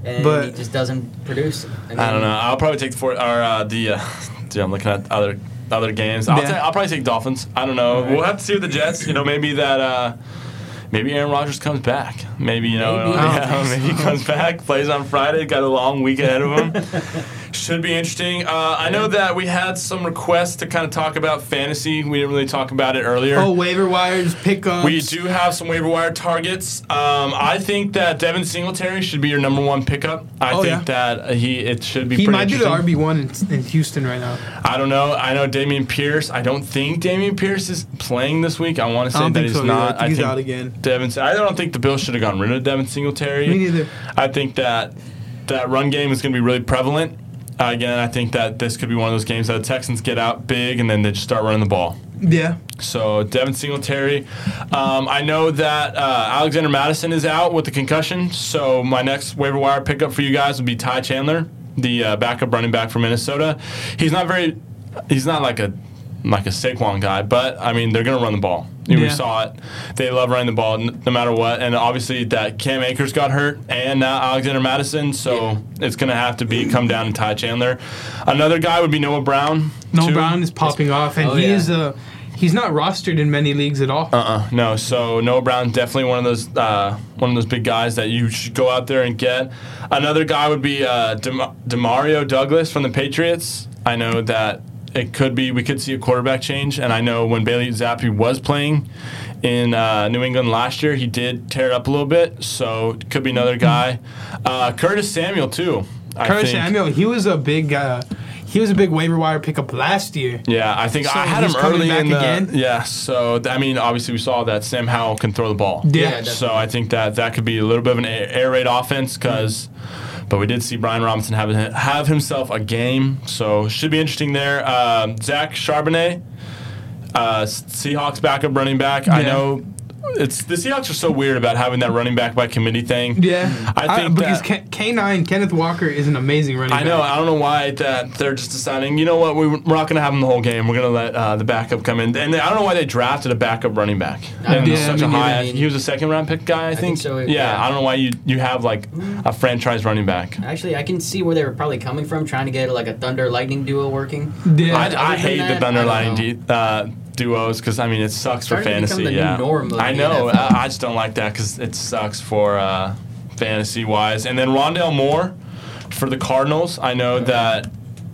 Yeah. and but- he just doesn't produce. And I don't know. I'll probably take the four or uh, the. Uh, [laughs] dude, I'm looking at other other games. I'll, Yeah. ta- I'll probably take Dolphins. I don't know. Alright. We'll have to see with the Jets. You know, maybe that. Uh, maybe Aaron Rodgers comes back. Maybe you know. Maybe. [laughs] Yeah, think maybe he comes back, plays on Friday. Got a long week ahead of him. [laughs] Should be interesting. Uh, I know that we had some requests to kind of talk about fantasy. We didn't really talk about it earlier. Oh, waiver wires, pickups. We do have some waiver wire targets. Um, I think that Devin Singletary should be your number one pickup. I Oh, think yeah. that he it should be. He pretty might be the. RB one in, in Houston right now. I don't know. I know Dameon Pierce. I don't think Dameon Pierce is playing this week. I want to say that he's so. not. Either. I think he's think out again. Devin. I don't think the Bills should have gotten rid of Devin Singletary. Me neither. I think that that run game is going to be really prevalent. Uh, again, I think that this could be one of those games that the Texans get out big and then they just start running the ball. Yeah. So Devin Singletary. Um, I know that uh, Alexander Mattison is out with the concussion. So my next waiver wire pickup for you guys would be Ty Chandler, the uh, backup running back from Minnesota. He's not very. He's not like a like a Saquon guy, but I mean they're gonna run the ball. We Yeah. saw it. They love running the ball n- no matter what. And obviously that Cam Akers got hurt, and now Alexander Mattison. So it's gonna have to be come down to Ty Chandler. Another guy would be Noah Brown. Noah too. Brown is popping off, and Oh, he yeah. is a he's not rostered in many leagues at all. Uh-uh, no. So Noah Brown definitely one of those uh, one of those big guys that you should go out there and get. Another guy would be uh, Dem- Demario Douglas from the Patriots. I know that it could be we could see a quarterback change, and I know when Bailey Zappe was playing in uh, New England last year, he did tear it up a little bit. So it could be another guy. Uh, Curtis Samuel too. I Curtis think. Samuel, he was a big uh, he was a big waiver wire pickup last year. Yeah, I think So I had him early back in the. again? Yeah, so th- I mean, obviously we saw that Sam Howell can throw the ball. Yeah. Yeah, So I think that that could be a little bit of an air air raid offense because, but we did see Brian Robinson have have himself a game, so should be interesting there. Um, Zach Charbonnet, uh, Seahawks backup running back. I know it's the Seahawks are so weird about having that running back by committee thing. Yeah, I think because K nine Kenneth Walker is an amazing running I back. know. I don't know why that they're just deciding. You know what? We, we're not going to have him the whole game. We're going to let uh, the backup come in. And I don't know why they drafted a backup running back. I And don't know. such a high. I mean- he was a second round pick guy. I, think so, Yeah, yeah. I don't know why you you have like a franchise running back. Actually, I can see where they were probably coming from, trying to get like a Thunder Lightning duo working. Yeah. I, I hate that, the I don't underlining know. du- uh, duos because I mean it sucks for Starting to become fantasy. new yeah, norm of I know. I, I just don't like that because it sucks for uh, fantasy wise. And then Rondale Moore for the Cardinals. I know that.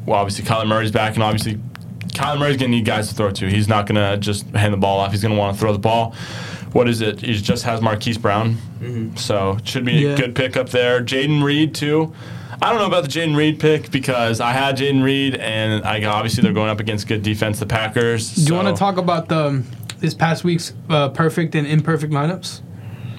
Well, obviously Kyler Murray's back, and obviously Kyler Murray's gonna need guys to throw to. He's not gonna just hand the ball off. He's gonna want to throw the ball. What is it? He just has Marquise Brown, so it should be Yeah. a good pick up there. Jayden Reed too. I don't know about the Jayden Reed pick because I had Jayden Reed, and I obviously they're going up against good defense, the Packers. Do you want to talk about the this past week's uh, perfect and imperfect lineups?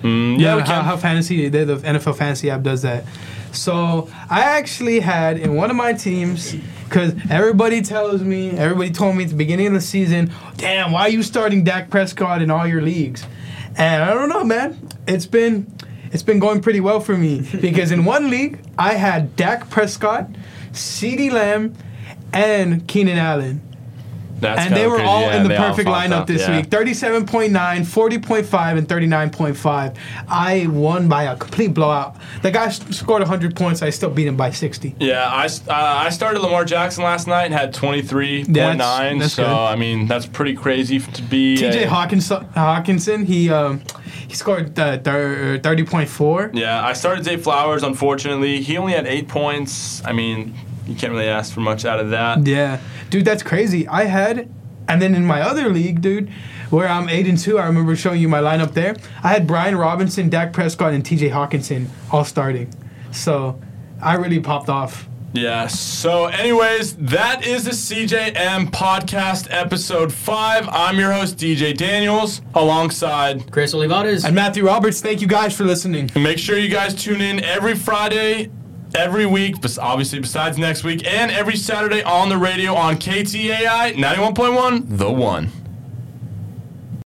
Mm, yeah, we how, can. how fantasy the, the NFL fantasy app does that. So I actually had in one of my teams because everybody tells me, everybody told me at the beginning of the season, damn, why are you starting Dak Prescott in all your leagues? And I don't know, man. It's been it's been going pretty well for me [laughs] because in one league I had Dak Prescott, CeeDee Lamb, and Keenan Allen That's and they were all Yeah, in the perfect lineup up, this yeah. week 37.9 40.5 and 39.5 i won by a complete blowout the guy scored 100 points i still beat him by 60 Yeah, I, uh, I started Lamar Jackson last night and had 23.9. That's- that's so, good. I mean, that's pretty crazy to be. tj a- Hockenson, Hockenson he um, he scored uh, 30.4 Yeah, I started Zay Flowers, unfortunately. He only had eight points. I mean, you can't really ask for much out of that. yeah dude that's crazy i had and then in my other league dude where i'm 8 and 2 i remember showing you my lineup there i had brian robinson dak prescott and tj Hockenson all starting so i really popped off Yeah, so, anyways, that is the CJM podcast episode five. I'm your host, DJ Daniels, alongside. Chris Olivares. and matthew roberts thank you guys for listening And make sure you guys tune in every Friday, every week, obviously besides next week, and every Saturday on the radio on KTAI 91.1, The One.